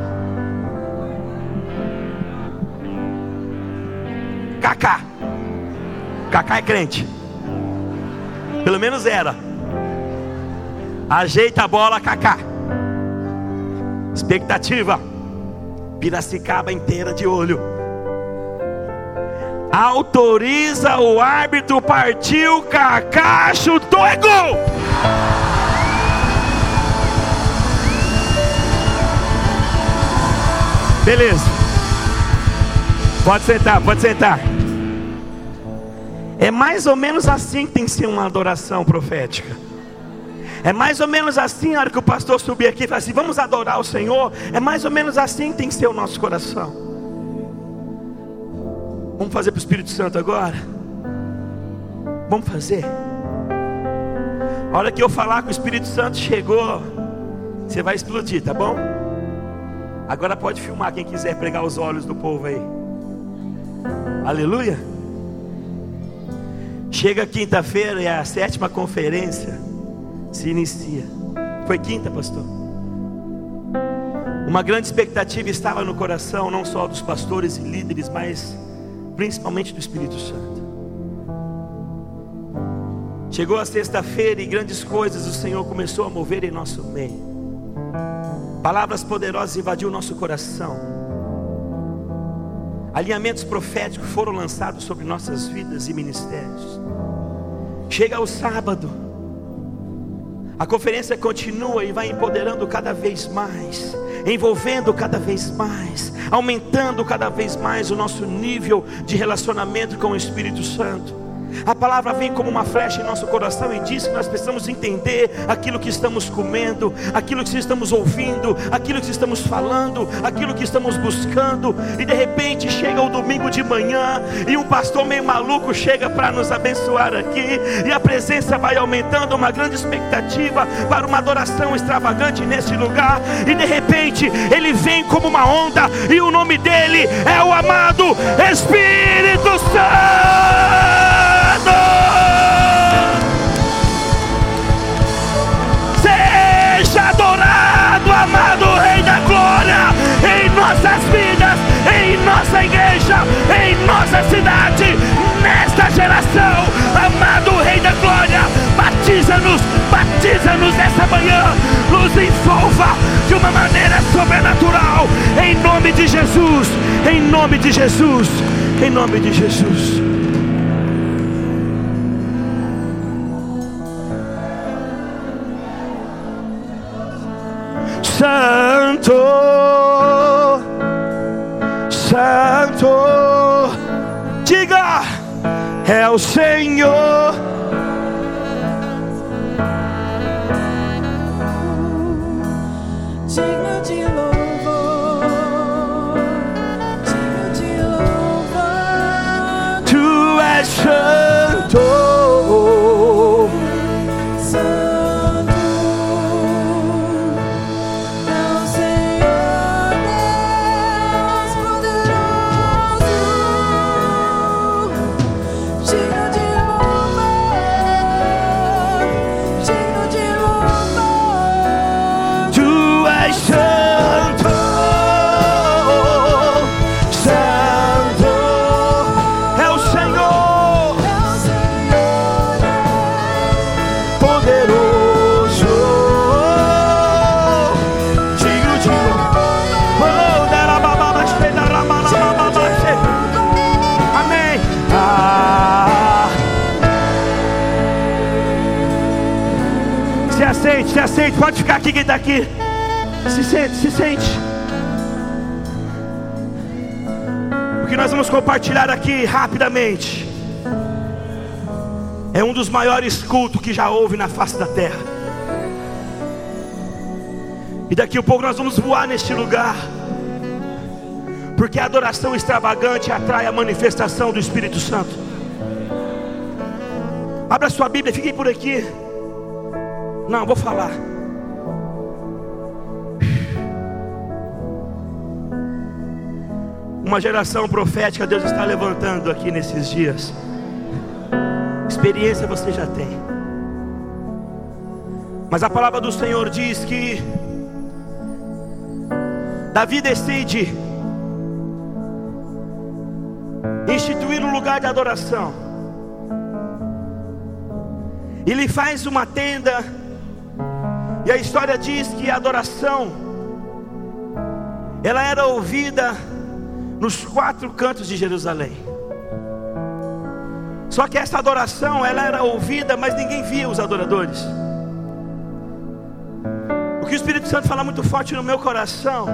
Kaká. Kaká é crente. Pelo menos era. Ajeita a bola, Kaká. Expectativa. Piracicaba inteira de olho. Autoriza o árbitro, partiu, Kaká, chutou, é gol! Beleza. Pode sentar, pode sentar. É mais ou menos assim que tem que ser uma adoração profética. É mais ou menos assim, a hora que o pastor subir aqui e falar assim: vamos adorar o Senhor. É mais ou menos assim que tem que ser o nosso coração. Vamos fazer para o Espírito Santo agora? Vamos fazer? A hora que eu falar que o Espírito Santo chegou, você vai explodir, tá bom? Agora pode filmar quem quiser pregar os olhos do povo aí. Aleluia. Chega quinta-feira, é a sétima conferência se inicia. Foi quinta, pastor. Uma grande expectativa estava no coração, não só dos pastores e líderes, mas principalmente do Espírito Santo. Chegou a sexta-feira e grandes coisas o Senhor começou a mover em nosso meio. Palavras poderosas invadiu nosso coração. Alinhamentos proféticos foram lançados sobre nossas vidas e ministérios. Chega o sábado. A conferência continua e vai empoderando cada vez mais, envolvendo cada vez mais, aumentando cada vez mais o nosso nível de relacionamento com o Espírito Santo. A palavra vem como uma flecha em nosso coração e diz que nós precisamos entender aquilo que estamos comendo, aquilo que estamos ouvindo, aquilo que estamos falando, aquilo que estamos buscando. E de repente chega o domingo de manhã e um pastor meio maluco chega para nos abençoar aqui, e a presença vai aumentando, uma grande expectativa para uma adoração extravagante nesse lugar. E de repente ele vem como uma onda, e o nome dele é o amado Espírito Santo. Nossas vidas, em nossa igreja, em nossa cidade, nesta geração, amado Rei da Glória, batiza-nos, batiza-nos nessa manhã, nos envolva de uma maneira sobrenatural, em nome de Jesus, em nome de Jesus, em nome de Jesus. Santo, Santo, diga, é o Senhor. Digno compartilhar aqui rapidamente é um dos maiores cultos que já houve na face da terra. E daqui a pouco nós vamos voar neste lugar. Porque a adoração extravagante atrai a manifestação do Espírito Santo. Abra sua Bíblia, fiquem por aqui. Não, vou falar. Uma geração profética Deus está levantando aqui nesses dias. Experiência você já tem. Mas a palavra do Senhor diz que Davi decide instituir um lugar de adoração. Ele faz uma tenda, e a história diz que a adoração ela era ouvida nos quatro cantos de Jerusalém. Só que essa adoração ela era ouvida, mas ninguém via os adoradores. O que o Espírito Santo fala muito forte no meu coração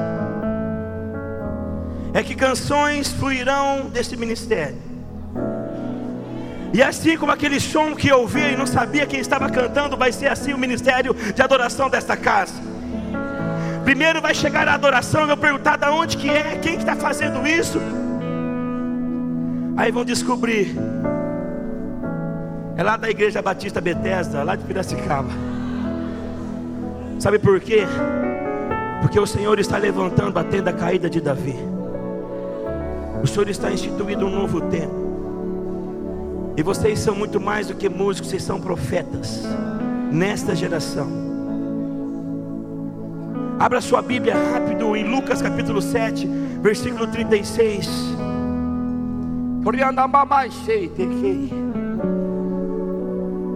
é que canções fluirão desse ministério. E assim como aquele som que eu ouvia e não sabia quem estava cantando, vai ser assim o ministério de adoração desta casa. Primeiro vai chegar a adoração, vou perguntar de onde que é, quem que está fazendo isso. Aí vão descobrir. É lá da igreja Batista Betesda, lá de Piracicaba. Sabe por quê? Porque o Senhor está levantando a tenda caída de Davi. O Senhor está instituindo um novo tempo. E vocês são muito mais do que músicos, vocês são profetas nesta geração. Abra sua Bíblia rápido em Lucas capítulo 7, versículo 36.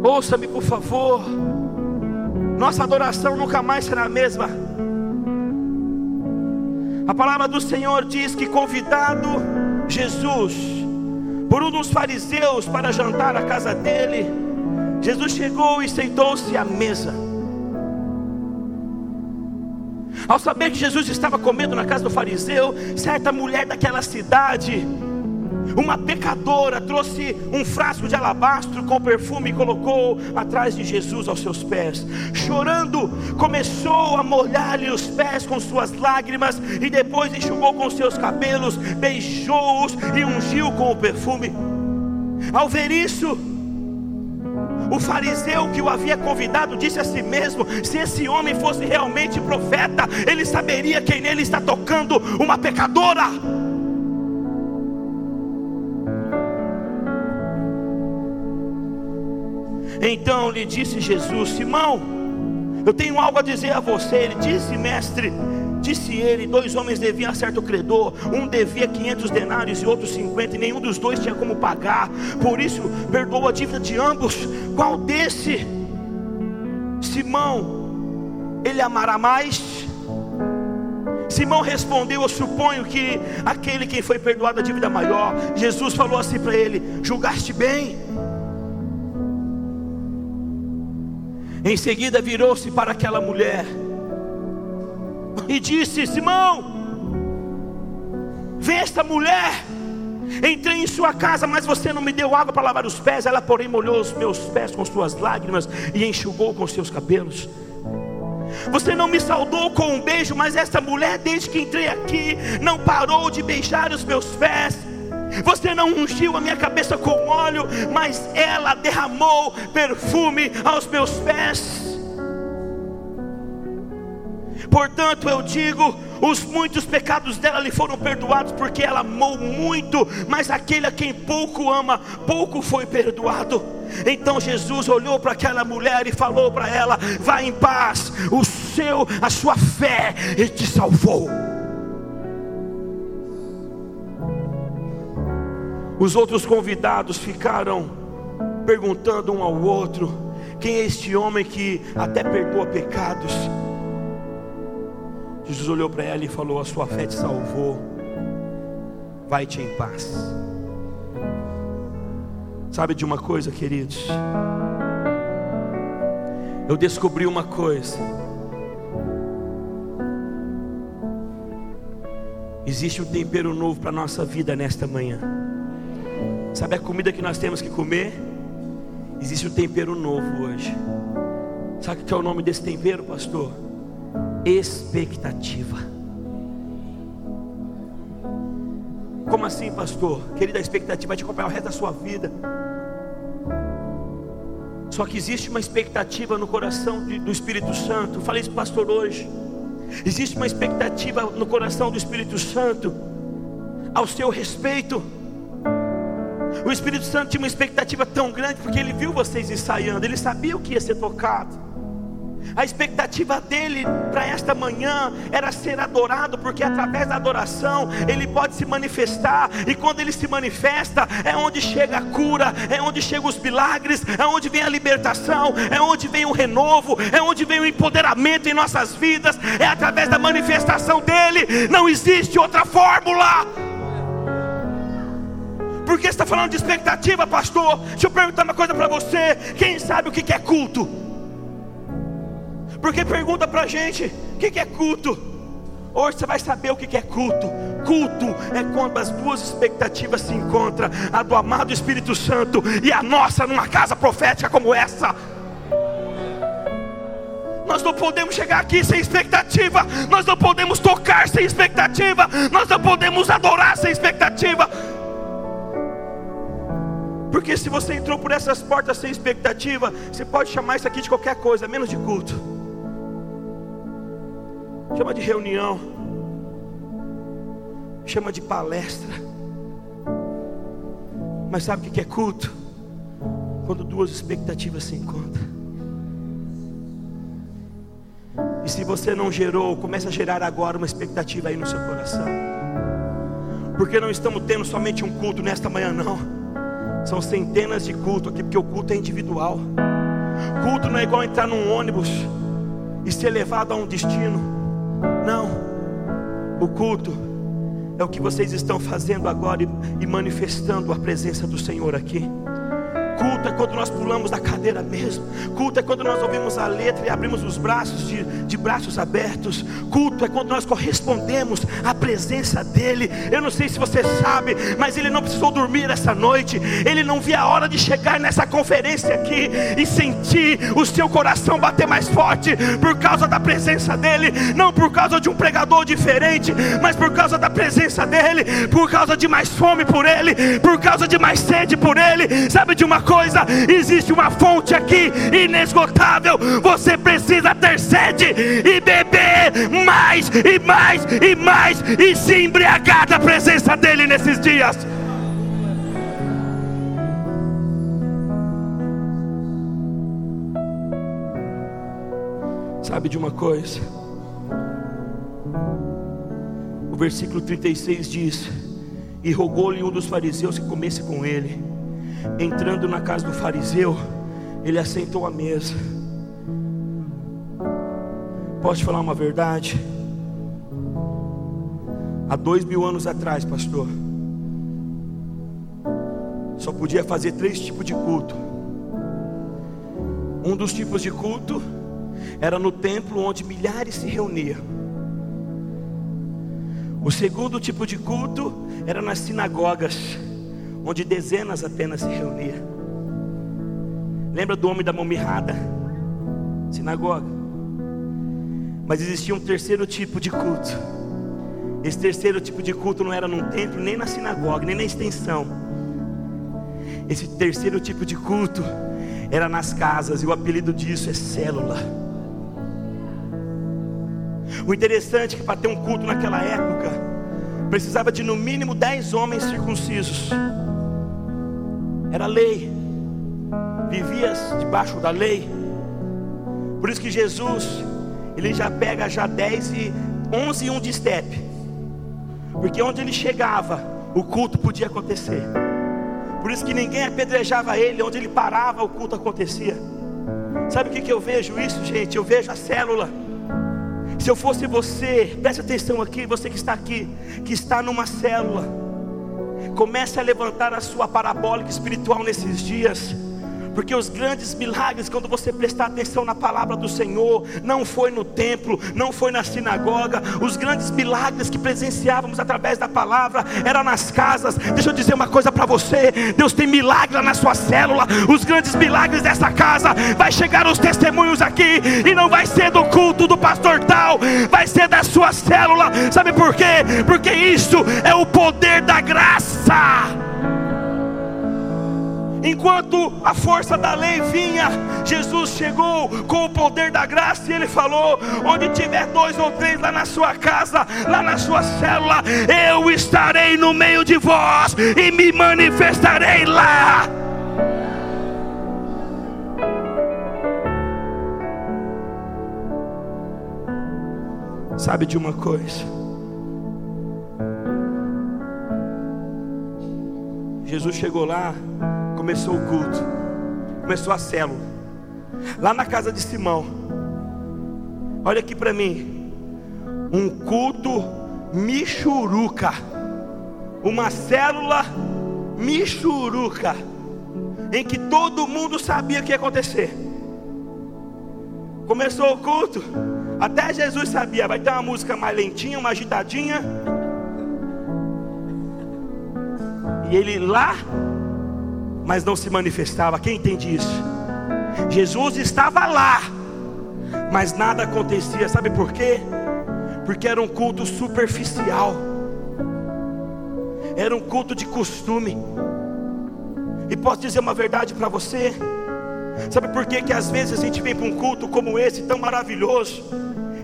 Ouça-me, por favor. Nossa adoração nunca mais será a mesma. A palavra do Senhor diz que convidado Jesus por um dos fariseus para jantar à casa dele, Jesus chegou e sentou-se à mesa. Ao saber que Jesus estava comendo na casa do fariseu, certa mulher daquela cidade, uma pecadora, trouxe um frasco de alabastro com perfume e colocou atrás de Jesus aos seus pés. Chorando, começou a molhar-lhe os pés com suas lágrimas e depois enxugou com seus cabelos, beijou-os e ungiu com o perfume. Ao ver isso, o fariseu que o havia convidado disse a si mesmo: se esse homem fosse realmente profeta, ele saberia quem nele está tocando uma pecadora. Então lhe disse Jesus: Simão, eu tenho algo a dizer a você. Ele disse, mestre, disse ele: dois homens deviam a certo credor, um devia 500 denários e outro 50, e nenhum dos dois tinha como pagar, por isso perdoou a dívida de ambos. Qual desse, Simão, ele amará mais? Simão respondeu: Eu suponho que aquele quem foi perdoado a dívida maior. Jesus falou assim para ele: Julgaste bem. Em seguida virou-se para aquela mulher e disse: Simão, vê esta mulher. Entrei em sua casa, mas você não me deu água para lavar os pés. Ela, porém, molhou os meus pés com suas lágrimas e enxugou com seus cabelos. Você não me saudou com um beijo, mas esta mulher, desde que entrei aqui, não parou de beijar os meus pés. Você não ungiu a minha cabeça com óleo, mas ela derramou perfume aos meus pés. Portanto, eu digo: os muitos pecados dela lhe foram perdoados, porque ela amou muito, mas aquele a quem pouco ama, pouco foi perdoado. Então Jesus olhou para aquela mulher e falou para ela: Vá em paz, o seu, a sua fé te salvou. Os outros convidados ficaram perguntando um ao outro: Quem é este homem que até perdoa pecados? Jesus olhou para ela e falou: A sua fé te salvou, vai-te em paz. Sabe de uma coisa, queridos? Eu descobri uma coisa. Existe um tempero novo para a nossa vida nesta manhã. Sabe a comida que nós temos que comer? Existe um tempero novo hoje. Sabe o que é o nome desse tempero, pastor? Expectativa. Como assim, pastor? Querida, a expectativa vai te acompanhar o resto da sua vida. Só que existe uma expectativa no coração de, do Espírito Santo. Falei isso, pastor, hoje. Existe uma expectativa no coração do Espírito Santo ao seu respeito. O Espírito Santo tinha uma expectativa tão grande porque ele viu vocês ensaiando, ele sabia o que ia ser tocado. A expectativa dele para esta manhã era ser adorado, porque através da adoração ele pode se manifestar, e quando ele se manifesta, é onde chega a cura, é onde chegam os milagres, é onde vem a libertação, é onde vem o renovo, é onde vem o empoderamento em nossas vidas, é através da manifestação dele, não existe outra fórmula. Por que você está falando de expectativa, pastor? Deixa eu perguntar uma coisa para você: quem sabe o que é culto? Porque pergunta para a gente: o que é culto? Hoje você vai saber o que é culto. Culto é quando as duas expectativas se encontram: a do amado Espírito Santo e a nossa numa casa profética como essa. Nós não podemos chegar aqui sem expectativa, nós não podemos tocar sem expectativa, nós não podemos adorar sem expectativa. Porque se você entrou por essas portas sem expectativa, você pode chamar isso aqui de qualquer coisa, menos de culto. Chama de reunião. Chama de palestra. Mas sabe o que é culto? Quando duas expectativas se encontram. E se você não gerou, começa a gerar agora uma expectativa aí no seu coração. Porque não estamos tendo somente um culto nesta manhã, não. São centenas de cultos aqui, porque o culto é individual. Culto não é igual entrar num ônibus e ser levado a um destino. Não. O culto é o que vocês estão fazendo agora e, manifestando a presença do Senhor aqui. Quando nós pulamos da cadeira mesmo. Culto é quando nós ouvimos a letra e abrimos os braços de, de braços abertos. Culto é quando nós correspondemos à presença dEle. Eu não sei se você sabe, mas ele não precisou dormir essa noite. Ele não via a hora de chegar nessa conferência aqui e sentir o seu coração bater mais forte por causa da presença dEle. Não por causa de um pregador diferente, mas por causa da presença dEle. Por causa de mais fome por Ele, por causa de mais sede por Ele. Sabe de uma coisa? Existe uma fonte aqui inesgotável. Você precisa ter sede e beber mais e mais e mais e se embriagar da presença dEle nesses dias. Sabe de uma coisa? O versículo 36 diz: E rogou-lhe um dos fariseus que comesse com ele. Entrando na casa do fariseu, ele assentou à mesa. Posso te falar uma verdade? Há dois mil anos atrás, pastor, só podia fazer três tipos de culto. Um dos tipos de culto era no templo onde milhares se reuniam. O segundo tipo de culto era nas sinagogas, onde dezenas apenas se reuniam. Lembra do homem da mão mirrada? Sinagoga. Mas existia um terceiro tipo de culto. Esse terceiro tipo de culto não era num templo, nem na sinagoga, nem na extensão. Esse terceiro tipo de culto era nas casas, e o apelido disso é célula. O interessante é que para ter um culto naquela época, precisava de no mínimo dez homens circuncisos. Era lei. Vivias debaixo da lei. Por isso que Jesus, ele já pega já 10 e 11 e 1 de step. Porque onde ele chegava, o culto podia acontecer. Por isso que ninguém apedrejava ele, onde ele parava, o culto acontecia. Sabe o que, que eu vejo isso, gente? Eu vejo a célula. Se eu fosse você, preste atenção aqui, você que está aqui, que está numa célula, comece a levantar a sua parabólica espiritual nesses dias. Porque os grandes milagres, quando você prestar atenção na palavra do Senhor, não foi no templo, não foi na sinagoga. Os grandes milagres que presenciávamos através da palavra eram nas casas. Deixa eu dizer uma coisa para você: Deus tem milagre na sua célula. Os grandes milagres dessa casa vai chegar os testemunhos aqui e não vai ser do culto do pastor tal, vai ser da sua célula. Sabe por quê? Porque isso é o poder da graça. Enquanto a força da lei vinha, Jesus chegou com o poder da graça e ele falou: onde tiver dois ou três lá na sua casa, lá na sua célula, eu estarei no meio de vós e me manifestarei lá. Sabe de uma coisa? Jesus chegou lá, começou o culto, começou a célula, lá na casa de Simão. Olha aqui para mim, um culto michuruca, uma célula michuruca, em que todo mundo sabia o que ia acontecer. Começou o culto, até Jesus sabia, vai ter uma música mais lentinha, uma agitadinha. E ele lá, mas não se manifestava. Quem entende isso? Jesus estava lá, mas nada acontecia. Sabe por quê? Porque era um culto superficial, era um culto de costume. E posso dizer uma verdade para você? Sabe por quê? que às vezes a gente vem para um culto como esse, tão maravilhoso,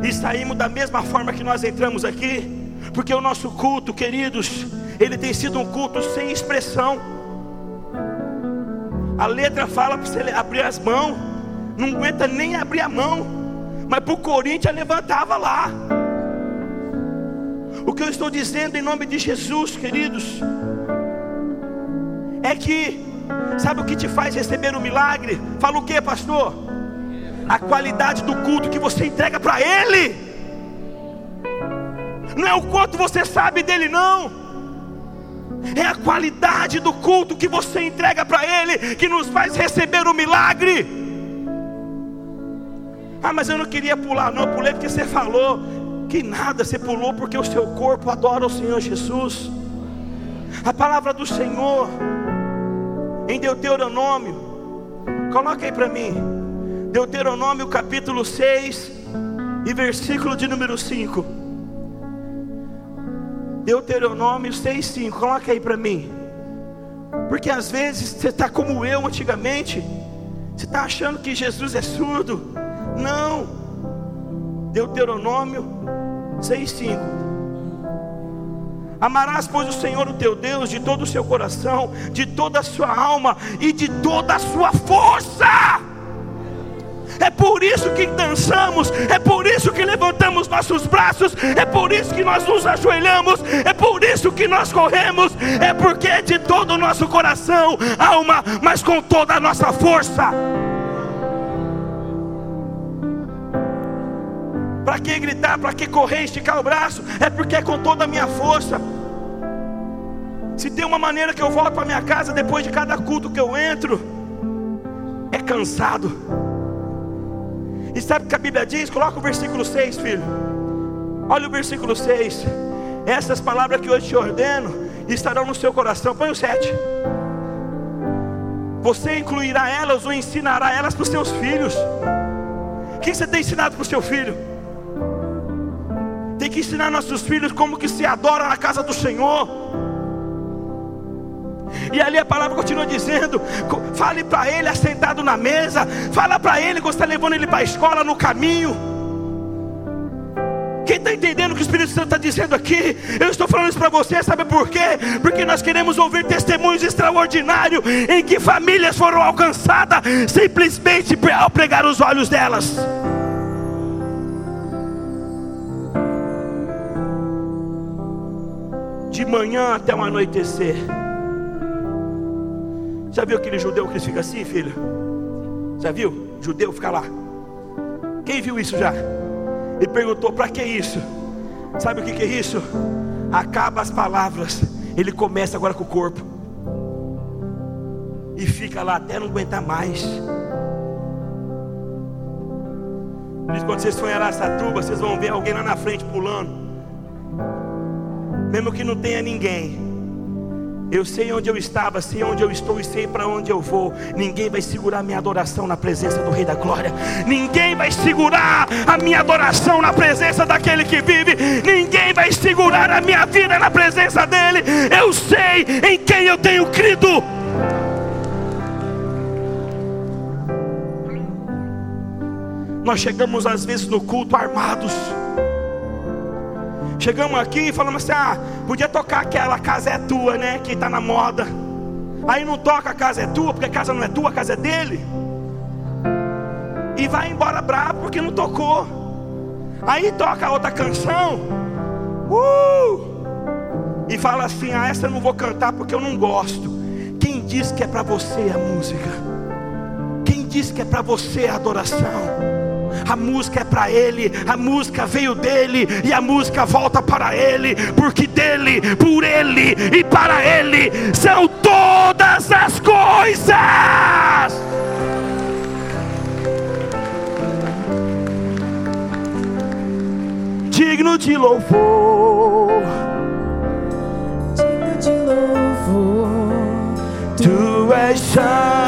e saímos da mesma forma que nós entramos aqui? Porque o nosso culto, queridos, ele tem sido um culto sem expressão. A letra fala para você abrir as mãos, não aguenta nem abrir a mão, mas para o Corinthians levantava lá. O que eu estou dizendo em nome de Jesus, queridos, é que, sabe o que te faz receber o milagre? Fala o que, pastor? A qualidade do culto que você entrega para Ele, não é o quanto você sabe dele, não É a qualidade do culto que você entrega para Ele que nos faz receber o milagre. Ah, mas eu não queria pular, não, pulei porque você falou. Que nada, você pulou porque o seu corpo adora o Senhor Jesus. A palavra do Senhor em Deuteronômio, coloca aí para mim, Deuteronômio capítulo 6 e versículo de número 5. Deuteronômio 6, 5, coloca aí para mim, porque às vezes você está como eu antigamente, você está achando que Jesus é surdo, não, Deuteronômio 6, 5. Amarás, pois, o Senhor, o teu Deus, de todo o seu coração, de toda a sua alma e de toda a sua força. É por isso que dançamos, é por isso que levantamos nossos braços, é por isso que nós nos ajoelhamos, é por isso que nós corremos, é porque é de todo o nosso coração, alma, mas com toda a nossa força. Para que gritar, para que correr, esticar o braço? É porque é com toda a minha força. Se tem uma maneira que eu volto para minha casa depois de cada culto que eu entro, é cansado. E sabe o que a Bíblia diz? Coloca o versículo 6, filho. Olha o versículo 6. Essas palavras que hoje te ordeno estarão no seu coração. Põe o 7. Você incluirá elas ou ensinará elas para os seus filhos. O que você tem ensinado para o seu filho? Tem que ensinar nossos filhos como que se adora na casa do Senhor. E ali a palavra continua dizendo: fale para ele assentado na mesa, fala para ele quando está levando ele para a escola no caminho. Quem está entendendo o que o Espírito Santo está dizendo aqui? Eu estou falando isso para você, sabe por quê? Porque nós queremos ouvir testemunhos extraordinários em que famílias foram alcançadas simplesmente ao pregar os olhos delas. De manhã até o anoitecer. Já viu aquele judeu que fica assim, filho? Já viu? Judeu fica lá. Quem viu isso já? Ele perguntou: para que isso? Sabe o que, é isso? Acaba as palavras, ele começa agora com o corpo. E fica lá até não aguentar mais. Quando vocês forem em Araçatuba, vocês vão ver alguém lá na frente pulando. Mesmo que não tenha ninguém. Eu sei onde eu estava, sei onde eu estou e sei para onde eu vou. Ninguém vai segurar minha adoração na presença do Rei da Glória. Ninguém vai segurar a minha adoração na presença daquele que vive. Ninguém vai segurar a minha vida na presença dele. Eu sei em quem eu tenho crido. Nós chegamos às vezes no culto armados. Chegamos aqui e falamos assim: ah, podia tocar aquela casa é tua, né? Que está na moda. Aí não toca a casa é tua, porque a casa não é tua, a casa é dele. E vai embora bravo porque não tocou. Aí toca outra canção. Uh! E fala assim: ah, essa eu não vou cantar porque eu não gosto. Quem diz que é para você a música? Quem diz que é para você a adoração? A música é para Ele, a música veio dele e a música volta para Ele, porque dele, por Ele e para Ele são todas as coisas. Digno de louvor, digno de louvor. Tu és santo,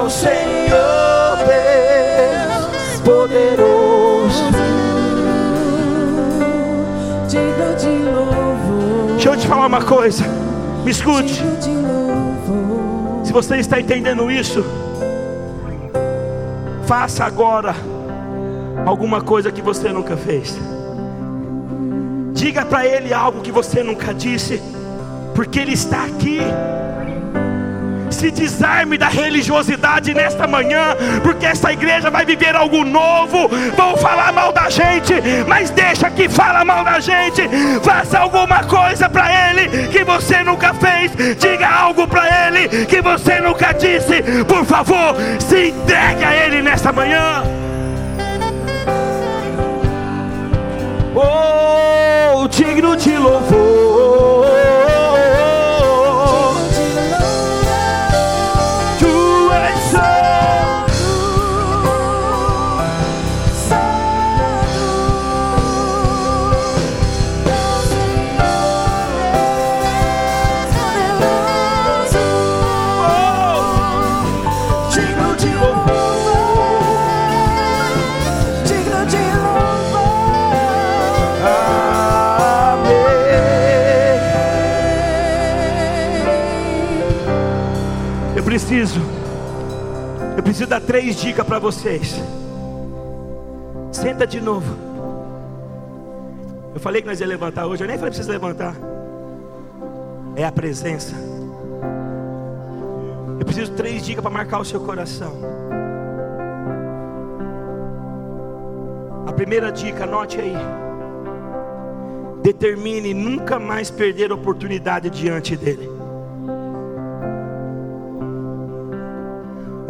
é o Senhor Deus poderoso. Digno de louvor. Deixa eu te falar uma coisa, me escute. Se você está entendendo isso, faça agora alguma coisa que você nunca fez. Diga para Ele algo que você nunca disse, porque Ele está aqui. Se desarme da religiosidade nesta manhã, porque essa igreja vai viver algo novo. Vão falar mal da gente, mas deixa que fala mal da gente. Faça alguma coisa para Ele que você nunca fez. Diga algo para Ele que você nunca disse. Por favor, se entregue a Ele nesta manhã. Oh, digno de louvor. Dar três dicas para vocês. Senta de novo. Eu falei que nós ia levantar hoje, eu nem falei para levantar. É a presença. Eu preciso de três dicas para marcar o seu coração. A primeira dica, anote aí. Determine nunca mais perder a oportunidade diante dele.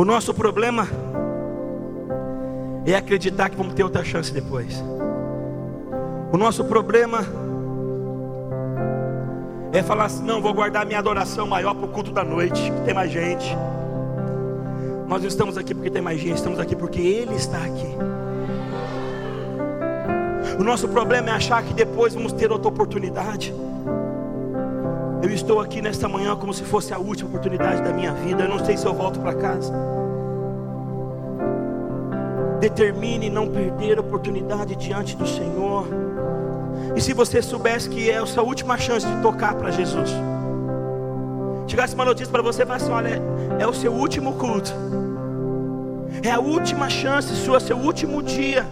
O nosso problema é acreditar que vamos ter outra chance depois. O nosso problema é falar assim: não, vou guardar minha adoração maior para o culto da noite, que tem mais gente. Nós não estamos aqui porque tem mais gente, estamos aqui porque Ele está aqui. O nosso problema é achar que depois vamos ter outra oportunidade. Eu estou aqui nesta manhã como se fosse a última oportunidade da minha vida. Eu não sei se eu volto para casa. Determine não perder a oportunidade diante do Senhor. E se você soubesse que é a sua última chance de tocar para Jesus, chegasse uma notícia para você e falasse assim: olha, é o seu último culto, é a última chance sua, seu último dia.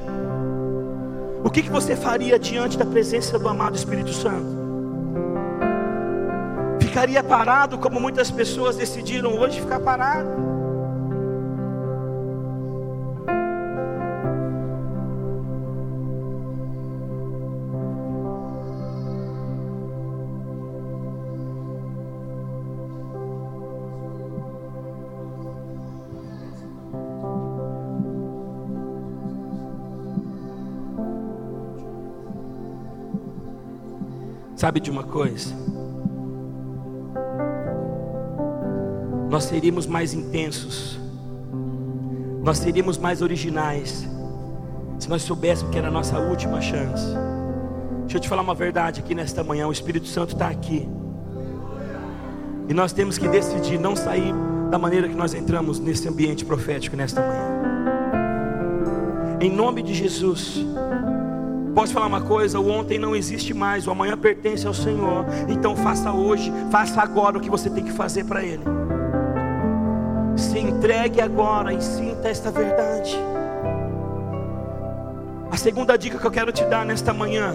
O que, que você faria diante da presença do amado Espírito Santo? Ficaria parado como muitas pessoas decidiram hoje ficar parado? Sabe de uma coisa? Nós seríamos mais intensos, nós seríamos mais originais, se nós soubéssemos que era a nossa última chance. Deixa eu te falar uma verdade aqui nesta manhã: o Espírito Santo está aqui, e nós temos que decidir não sair da maneira que nós entramos nesse ambiente profético nesta manhã. Em nome de Jesus. Posso falar uma coisa? O ontem não existe mais, o amanhã pertence ao Senhor. Então faça hoje, faça agora o que você tem que fazer para Ele. Se entregue agora e sinta esta verdade. A segunda dica que eu quero te dar nesta manhã.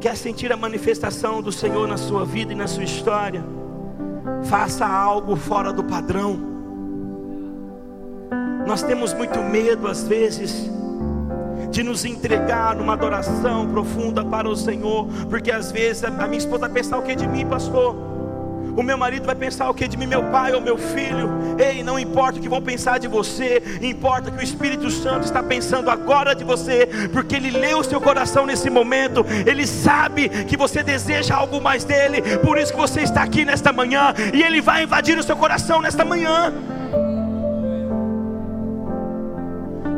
Quer sentir a manifestação do Senhor na sua vida e na sua história? Faça algo fora do padrão. Nós temos muito medo às vezes de nos entregar numa adoração profunda para o Senhor, porque às vezes a minha esposa vai pensar o que de mim, pastor? O meu marido vai pensar o que de mim, meu pai ou meu filho? Ei, não importa o que vão pensar de você, importa que o Espírito Santo está pensando agora de você, porque ele lê o seu coração nesse momento, ele sabe que você deseja algo mais dele, por isso que você está aqui nesta manhã, e ele vai invadir o seu coração nesta manhã.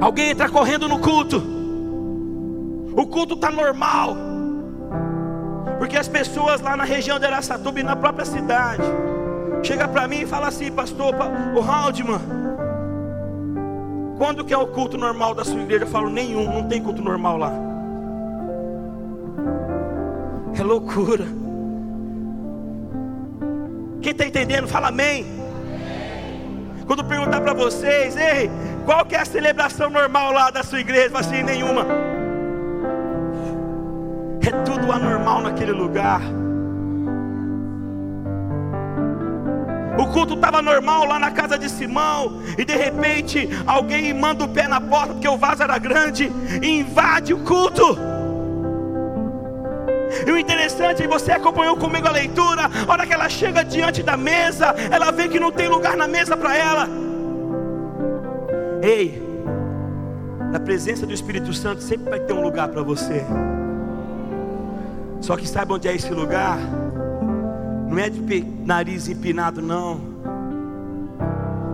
Alguém entra correndo no culto. O culto está normal. Porque as pessoas lá na região de Araçatuba e na própria cidade chega para mim e fala assim, pastor, o Haldman, quando que é o culto normal da sua igreja? Eu falo, nenhum, não tem culto normal lá. É loucura. Quem está entendendo, fala amém. Quando perguntar para vocês, ei, qual que é a celebração normal lá da sua igreja? Fala assim, nenhuma. É tudo anormal naquele lugar. O culto estava normal lá na casa de Simão, e de repente alguém manda o pé na porta, porque o vaso era grande, e invade o culto. E o interessante, você acompanhou comigo a leitura, a hora que ela chega diante da mesa, ela vê que não tem lugar na mesa para ela. Ei, Na presença do Espírito Santo sempre vai ter um lugar para você. Só que sabe onde é esse lugar? Não é de nariz empinado, não.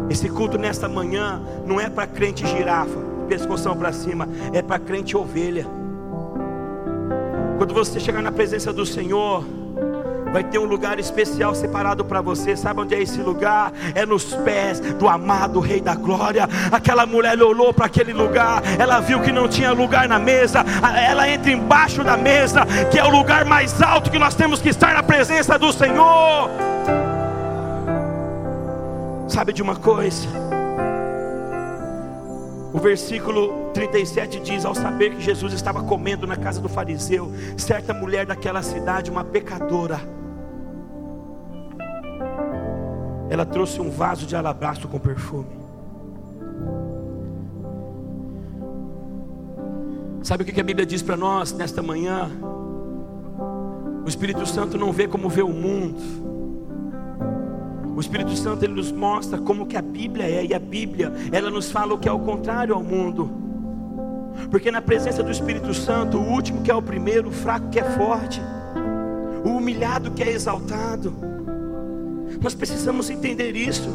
Esse culto nesta manhã não é para crente girafa, pescoção para cima, é para crente ovelha. Quando você chegar na presença do Senhor, vai ter um lugar especial separado para você. Sabe onde é esse lugar? É nos pés do amado Rei da Glória. Aquela mulher olhou para aquele lugar, ela viu que não tinha lugar na mesa. Ela entra embaixo da mesa, que é o lugar mais alto que nós temos que estar na presença do Senhor. Sabe de uma coisa? O versículo 37 diz: Ao saber que Jesus estava comendo na casa do fariseu, certa mulher daquela cidade, uma pecadora, ela trouxe um vaso de alabastro com perfume. Sabe o que a Bíblia diz para nós nesta manhã? O Espírito Santo não vê como vê o mundo. O Espírito Santo ele nos mostra como que a Bíblia é e a Bíblia ela nos fala o que é o contrário ao mundo. Porque na presença do Espírito Santo, o último que é o primeiro, o fraco que é forte, o humilhado que é exaltado. Nós precisamos entender isso.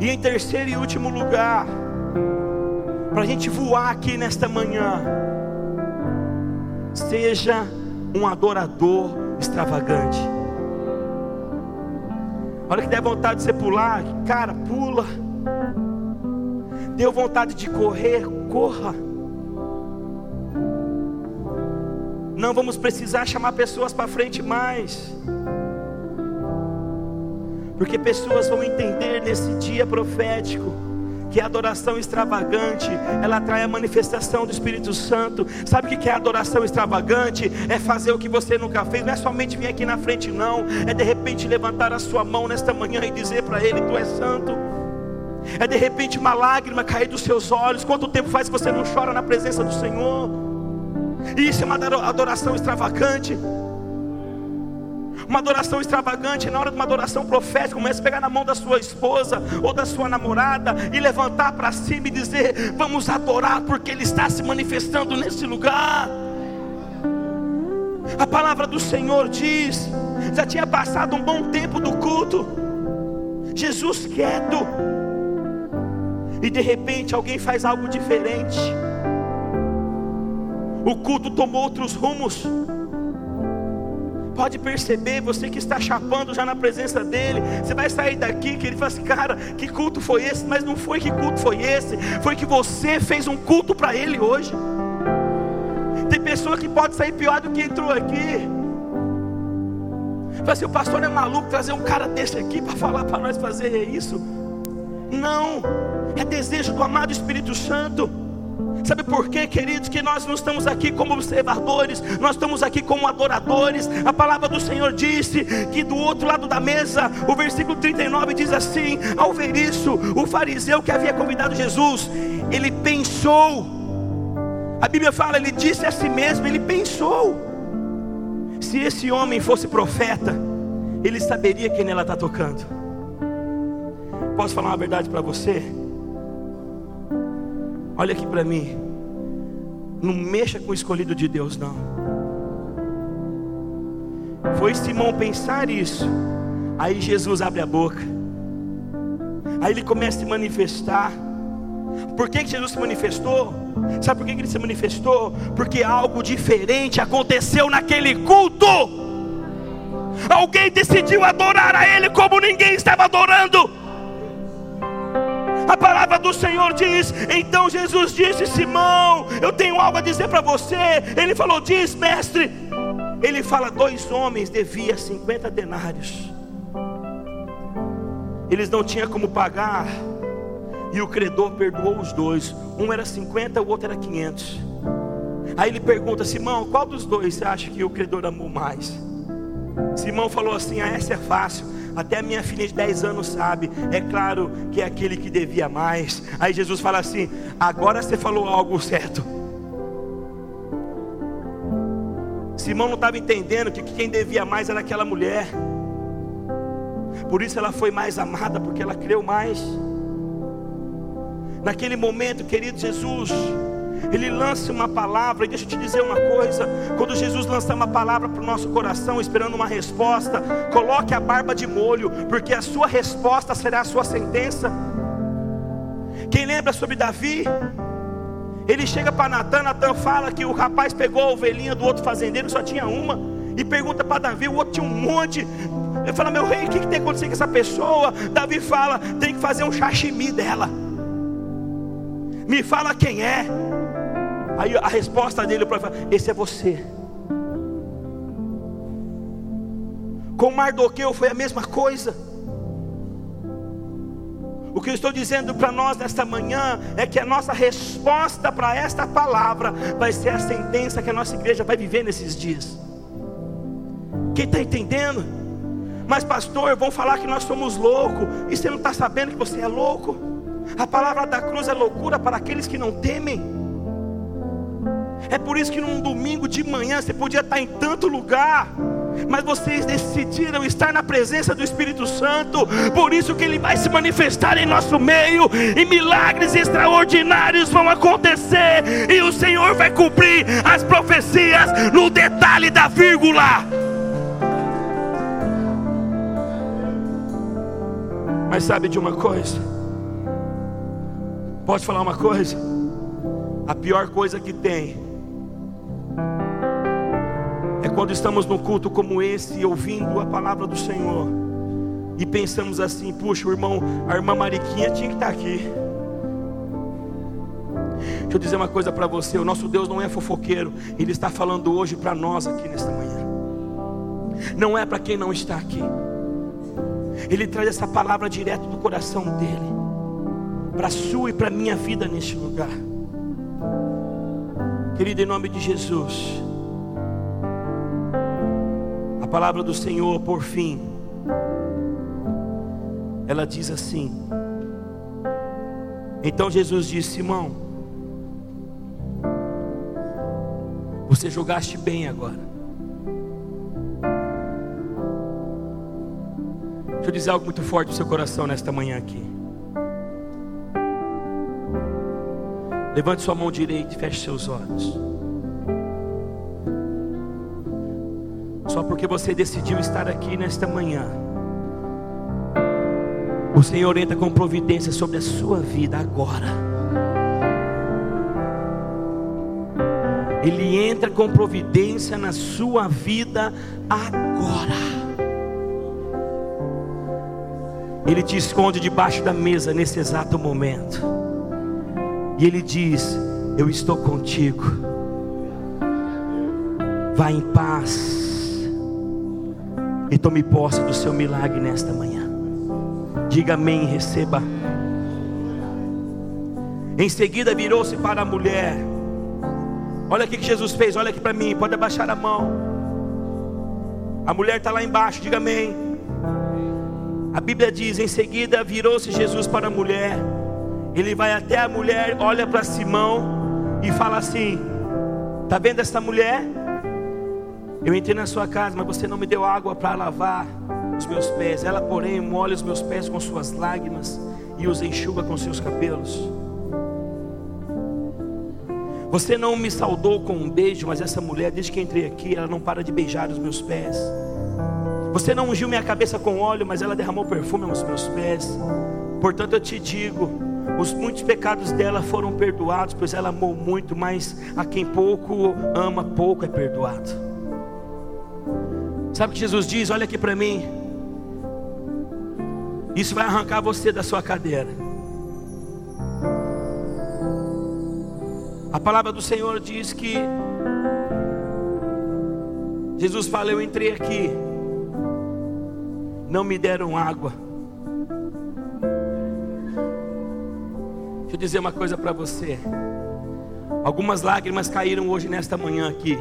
E em terceiro e último lugar, para a gente voar aqui nesta manhã, seja um adorador extravagante. Olha que der vontade de você pular, cara, pula. Deu vontade de correr, corra. Não vamos precisar chamar pessoas para frente mais. Porque pessoas vão entender nesse dia profético que a adoração extravagante, ela atrai a manifestação do Espírito Santo. Sabe o que é adoração extravagante? É fazer o que você nunca fez, não é somente vir aqui na frente, não, é de repente levantar a sua mão nesta manhã e dizer para Ele: Tu és santo. É de repente uma lágrima cair dos seus olhos. Quanto tempo faz que você não chora na presença do Senhor? Isso é uma adoração extravagante. Uma adoração extravagante, na hora de uma adoração profética, começa a pegar na mão da sua esposa ou da sua namorada e levantar para cima e dizer: Vamos adorar, porque Ele está se manifestando nesse lugar. A palavra do Senhor diz: já tinha passado um bom tempo do culto, Jesus quieto, e de repente alguém faz algo diferente, o culto tomou outros rumos. Pode perceber, você que está chapando já na presença dele, você vai sair daqui que ele fala assim, cara, que culto foi esse? Mas não foi que culto foi esse, foi que você fez um culto para ele hoje. Tem pessoa que pode sair pior do que entrou aqui. Fala assim, o pastor é maluco trazer um cara desse aqui para falar para nós fazer isso. Não, é desejo do amado Espírito Santo. Sabe por quê, queridos? Que nós não estamos aqui como observadores, nós estamos aqui como adoradores. A palavra do Senhor disse que do outro lado da mesa, o versículo 39 diz assim: Ao ver isso, o fariseu que havia convidado Jesus, ele pensou. A Bíblia fala, ele disse a si mesmo, ele pensou. Se esse homem fosse profeta, ele saberia quem ela está tocando. Posso falar uma verdade para você? Olha aqui para mim. Não mexa com o escolhido de Deus, não. Foi Simão pensar isso. Aí Jesus abre a boca. Aí ele começa a se manifestar. Por que, que Jesus se manifestou? Sabe por que, que ele se manifestou? Porque algo diferente aconteceu naquele culto. Alguém decidiu adorar a Ele como ninguém estava adorando. A palavra do Senhor diz: então Jesus disse, Simão, eu tenho algo a dizer para você. Ele falou: diz, mestre. Ele fala: dois homens deviam 50 denários. Eles não tinham como pagar. E o credor perdoou os dois. Um era 50, o outro era 500. Aí ele pergunta: Simão, qual dos dois você acha que o credor amou mais? Simão falou assim: Ah, essa é fácil. Até a minha filha de 10 anos sabe. É claro que é aquele que devia mais. Aí Jesus fala assim: Agora você falou algo certo. Simão não estava entendendo que quem devia mais era aquela mulher. Por isso ela foi mais amada, porque ela creu mais. Naquele momento, querido Jesus, ele lança uma palavra, e deixa eu te dizer uma coisa: quando Jesus lança uma palavra para o nosso coração, esperando uma resposta, coloque a barba de molho, porque a sua resposta será a sua sentença. Quem lembra sobre Davi? Ele chega para Natan, Natan fala que o rapaz pegou a ovelhinha do outro fazendeiro, só tinha uma, e pergunta para Davi, o outro tinha um monte. Ele fala, meu rei, o que, que tem acontecido com essa pessoa? Davi fala, tem que fazer um sashimi dela. Me fala quem é. Aí a resposta dele, o profeta, esse é você. Com Mardoqueu foi a mesma coisa. O que eu estou dizendo para nós nesta manhã é que a nossa resposta para esta palavra vai ser a sentença que a nossa igreja vai viver nesses dias. Quem está entendendo? Mas, pastor, vão falar que nós somos loucos, e você não está sabendo que você é louco? A palavra da cruz é loucura para aqueles que não temem. É por isso que num domingo de manhã você podia estar em tanto lugar, mas vocês decidiram estar na presença do Espírito Santo, por isso que ele vai se manifestar em nosso meio, e milagres extraordinários vão acontecer, e o Senhor vai cumprir as profecias no detalhe da vírgula. Mas sabe de uma coisa? Pode falar uma coisa? A pior coisa que tem quando estamos num culto como esse, ouvindo a palavra do Senhor, e pensamos assim: puxa, o irmão, a irmã Mariquinha tinha que estar aqui. Deixa eu dizer uma coisa para você: o nosso Deus não é fofoqueiro, Ele está falando hoje para nós aqui nesta manhã, não é para quem não está aqui, Ele traz essa palavra direto do coração dEle, para a sua e para a minha vida neste lugar, querido, em nome de Jesus palavra do Senhor, por fim, ela diz assim: Então Jesus disse: Simão, você jogaste bem agora. Deixa eu dizer algo muito forte no seu coração nesta manhã aqui. Levante sua mão direita e feche seus olhos. Só porque você decidiu estar aqui nesta manhã. O Senhor entra com providência sobre a sua vida agora. Ele entra com providência na sua vida agora. Ele te esconde debaixo da mesa nesse exato momento. E ele diz: Eu estou contigo. Vá em paz e tome posse do seu milagre nesta manhã. Diga amém e receba. Em seguida virou-se para a mulher. Olha o que Jesus fez, olha aqui para mim, pode abaixar a mão. A mulher está lá embaixo, diga amém. A Bíblia diz: em seguida virou-se Jesus para a mulher. Ele vai até a mulher, olha para Simão e fala assim: Está vendo essa mulher? Eu entrei na sua casa, mas você não me deu água para lavar os meus pés. Ela, porém, molha os meus pés com suas lágrimas e os enxuga com seus cabelos. Você não me saudou com um beijo, mas essa mulher, desde que entrei aqui, ela não para de beijar os meus pés. Você não ungiu minha cabeça com óleo, mas ela derramou perfume aos meus pés. Portanto, eu te digo: os muitos pecados dela foram perdoados, pois ela amou muito, mas a quem pouco ama, pouco é perdoado. Sabe o que Jesus diz? Olha aqui para mim. Isso vai arrancar você da sua cadeira. A palavra do Senhor diz que Jesus fala: Eu entrei aqui, não me deram água. Deixa eu dizer uma coisa para você. Algumas lágrimas caíram hoje nesta manhã aqui.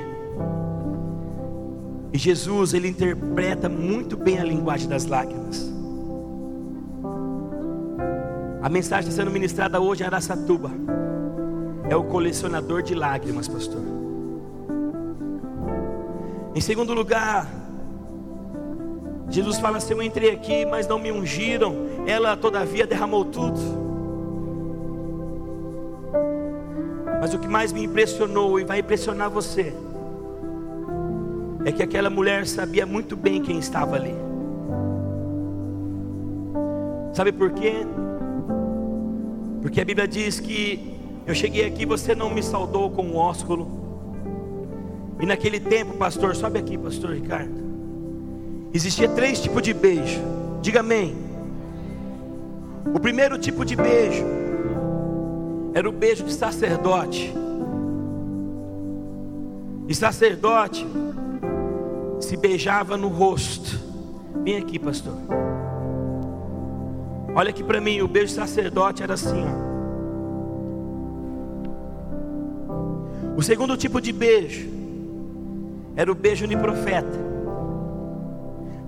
E Jesus, ele interpreta muito bem a linguagem das lágrimas. A mensagem está sendo ministrada hoje em Araçatuba. É o colecionador de lágrimas, pastor. Em segundo lugar, Jesus fala assim: Eu entrei aqui, mas não me ungiram. Ela, todavia, derramou tudo. Mas o que mais me impressionou e vai impressionar você é que aquela mulher sabia muito bem quem estava ali. Sabe por quê? Porque a Bíblia diz que eu cheguei aqui, você não me saudou com um ósculo. E naquele tempo, pastor, sobe aqui, pastor Ricardo. Existia três tipos de beijo. Diga amém. O primeiro tipo de beijo era o beijo de sacerdote. E sacerdote se beijava no rosto. Vem aqui, pastor. Olha aqui para mim, o beijo sacerdote era assim, ó. O segundo tipo de beijo era o beijo de profeta.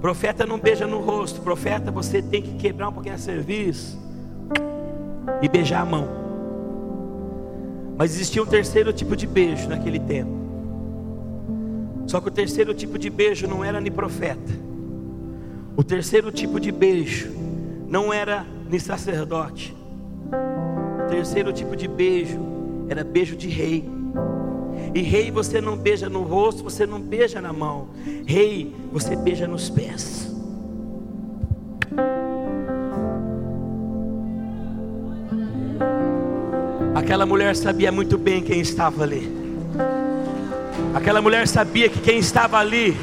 Profeta não beija no rosto, profeta você tem que quebrar um pouquinho a serviço e beijar a mão. Mas existia um terceiro tipo de beijo naquele tempo. Só que o terceiro tipo de beijo não era nem profeta. O terceiro tipo de beijo não era nem sacerdote. O terceiro tipo de beijo era beijo de rei. E rei você não beija no rosto, você não beija na mão. Rei, você beija nos pés. Aquela mulher sabia muito bem quem estava ali. Aquela mulher sabia que quem estava ali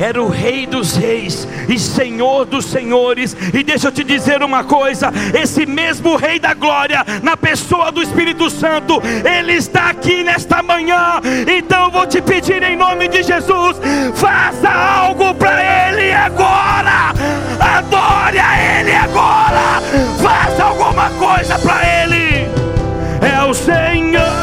era o Rei dos Reis e Senhor dos Senhores. E deixa eu te dizer uma coisa: esse mesmo Rei da Glória, na pessoa do Espírito Santo, Ele está aqui nesta manhã. Então eu vou te pedir em nome de Jesus: faça algo para Ele agora, adore a Ele agora, faça alguma coisa para Ele. É o Senhor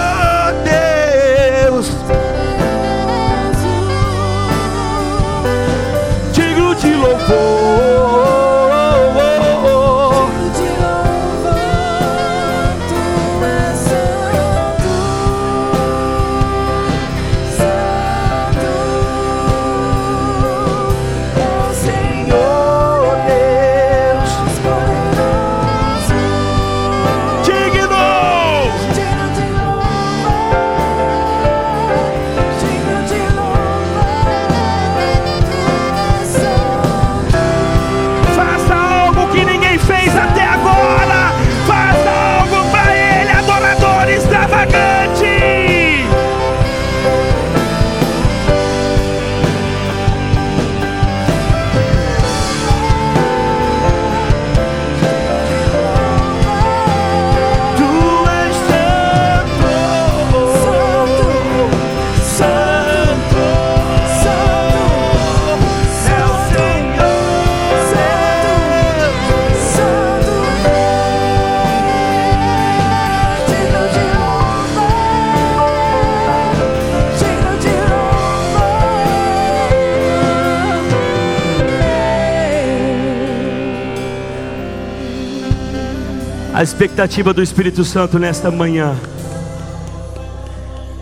A expectativa do Espírito Santo nesta manhã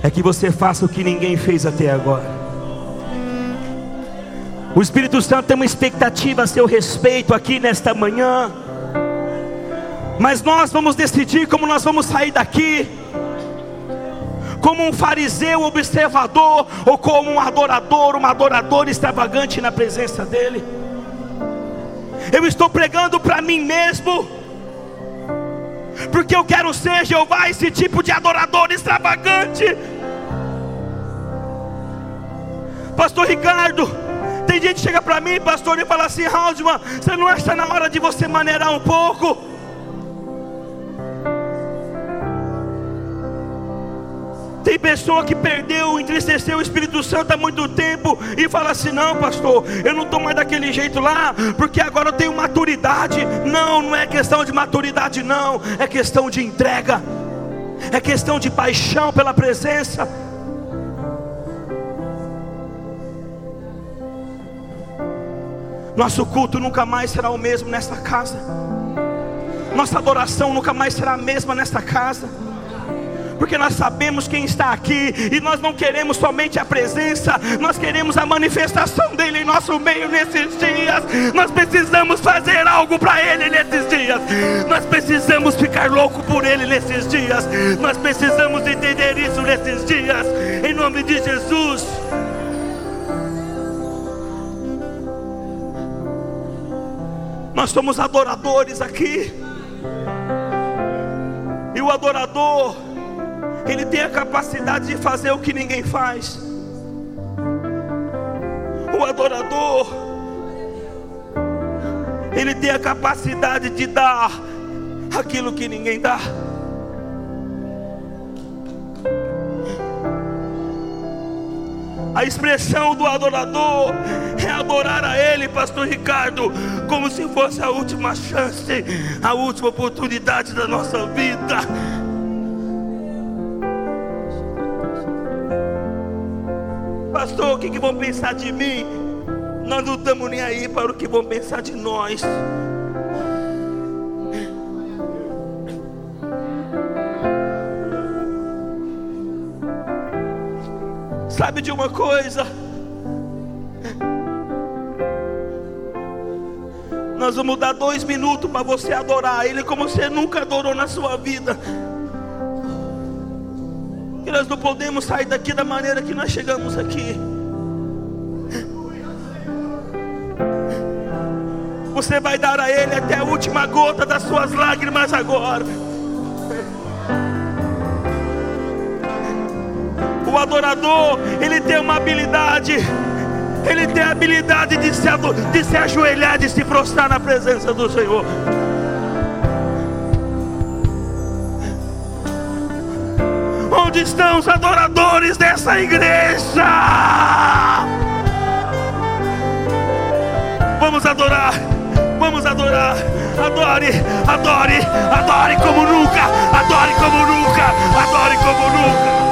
é que você faça o que ninguém fez até agora. O Espírito Santo tem uma expectativa a seu respeito aqui nesta manhã. Mas nós vamos decidir como nós vamos sair daqui. Como um fariseu observador ou como um adorador, uma adoradora extravagante na presença dele. Eu estou pregando para mim mesmo porque eu quero ser Jeová esse tipo de adorador extravagante. Pastor Ricardo, tem gente que chega para mim, pastor, e fala assim: Haldeman, você não acha na hora de você maneirar um pouco? Tem pessoa que perdeu, entristeceu o Espírito Santo há muito tempo e fala assim: não, pastor, eu não estou mais daquele jeito lá, porque agora eu tenho maturidade. Não, não é questão de maturidade, não, é questão de entrega, é questão de paixão pela presença. Nosso culto nunca mais será o mesmo nesta casa, nossa adoração nunca mais será a mesma nesta casa porque nós sabemos quem está aqui e nós não queremos somente a presença, nós queremos a manifestação dele em nosso meio nesses dias. Nós precisamos fazer algo para ele nesses dias. Nós precisamos ficar louco por ele nesses dias. Nós precisamos entender isso nesses dias, em nome de Jesus. Nós somos adoradores aqui. E o adorador, ele tem a capacidade de fazer o que ninguém faz. O adorador, ele tem a capacidade de dar aquilo que ninguém dá. A expressão do adorador é adorar a Ele, Pastor Ricardo, como se fosse a última chance, a última oportunidade da nossa vida. Pastor, o que, que vão pensar de mim? Nós não estamos nem aí para o que vão pensar de nós. Sabe de uma coisa? Nós vamos dar dois minutos para você adorar Ele como você nunca adorou na sua vida. Nós não podemos sair daqui da maneira que nós chegamos aqui. Você vai dar a Ele até a última gota das suas lágrimas agora. O adorador, ele tem uma habilidade. Ele tem a habilidade de se, de se ajoelhar, de se prostrar na presença do Senhor. Onde estão os adoradores dessa igreja? Vamos adorar, vamos adorar. Adore, adore, adore como nunca, adore como nunca, adore como nunca.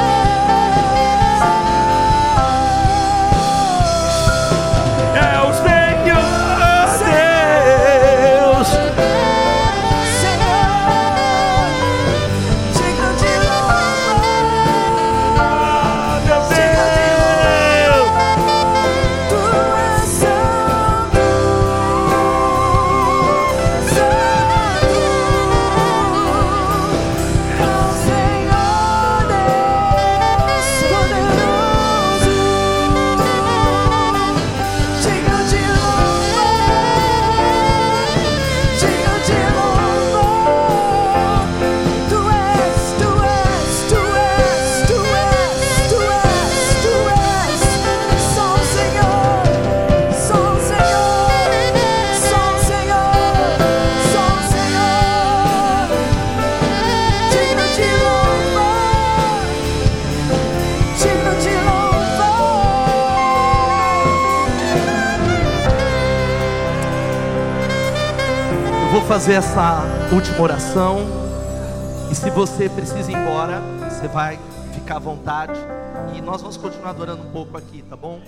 Fazer essa última oração. E se você precisa ir embora, você vai ficar à vontade. E nós vamos continuar adorando um pouco aqui, tá bom?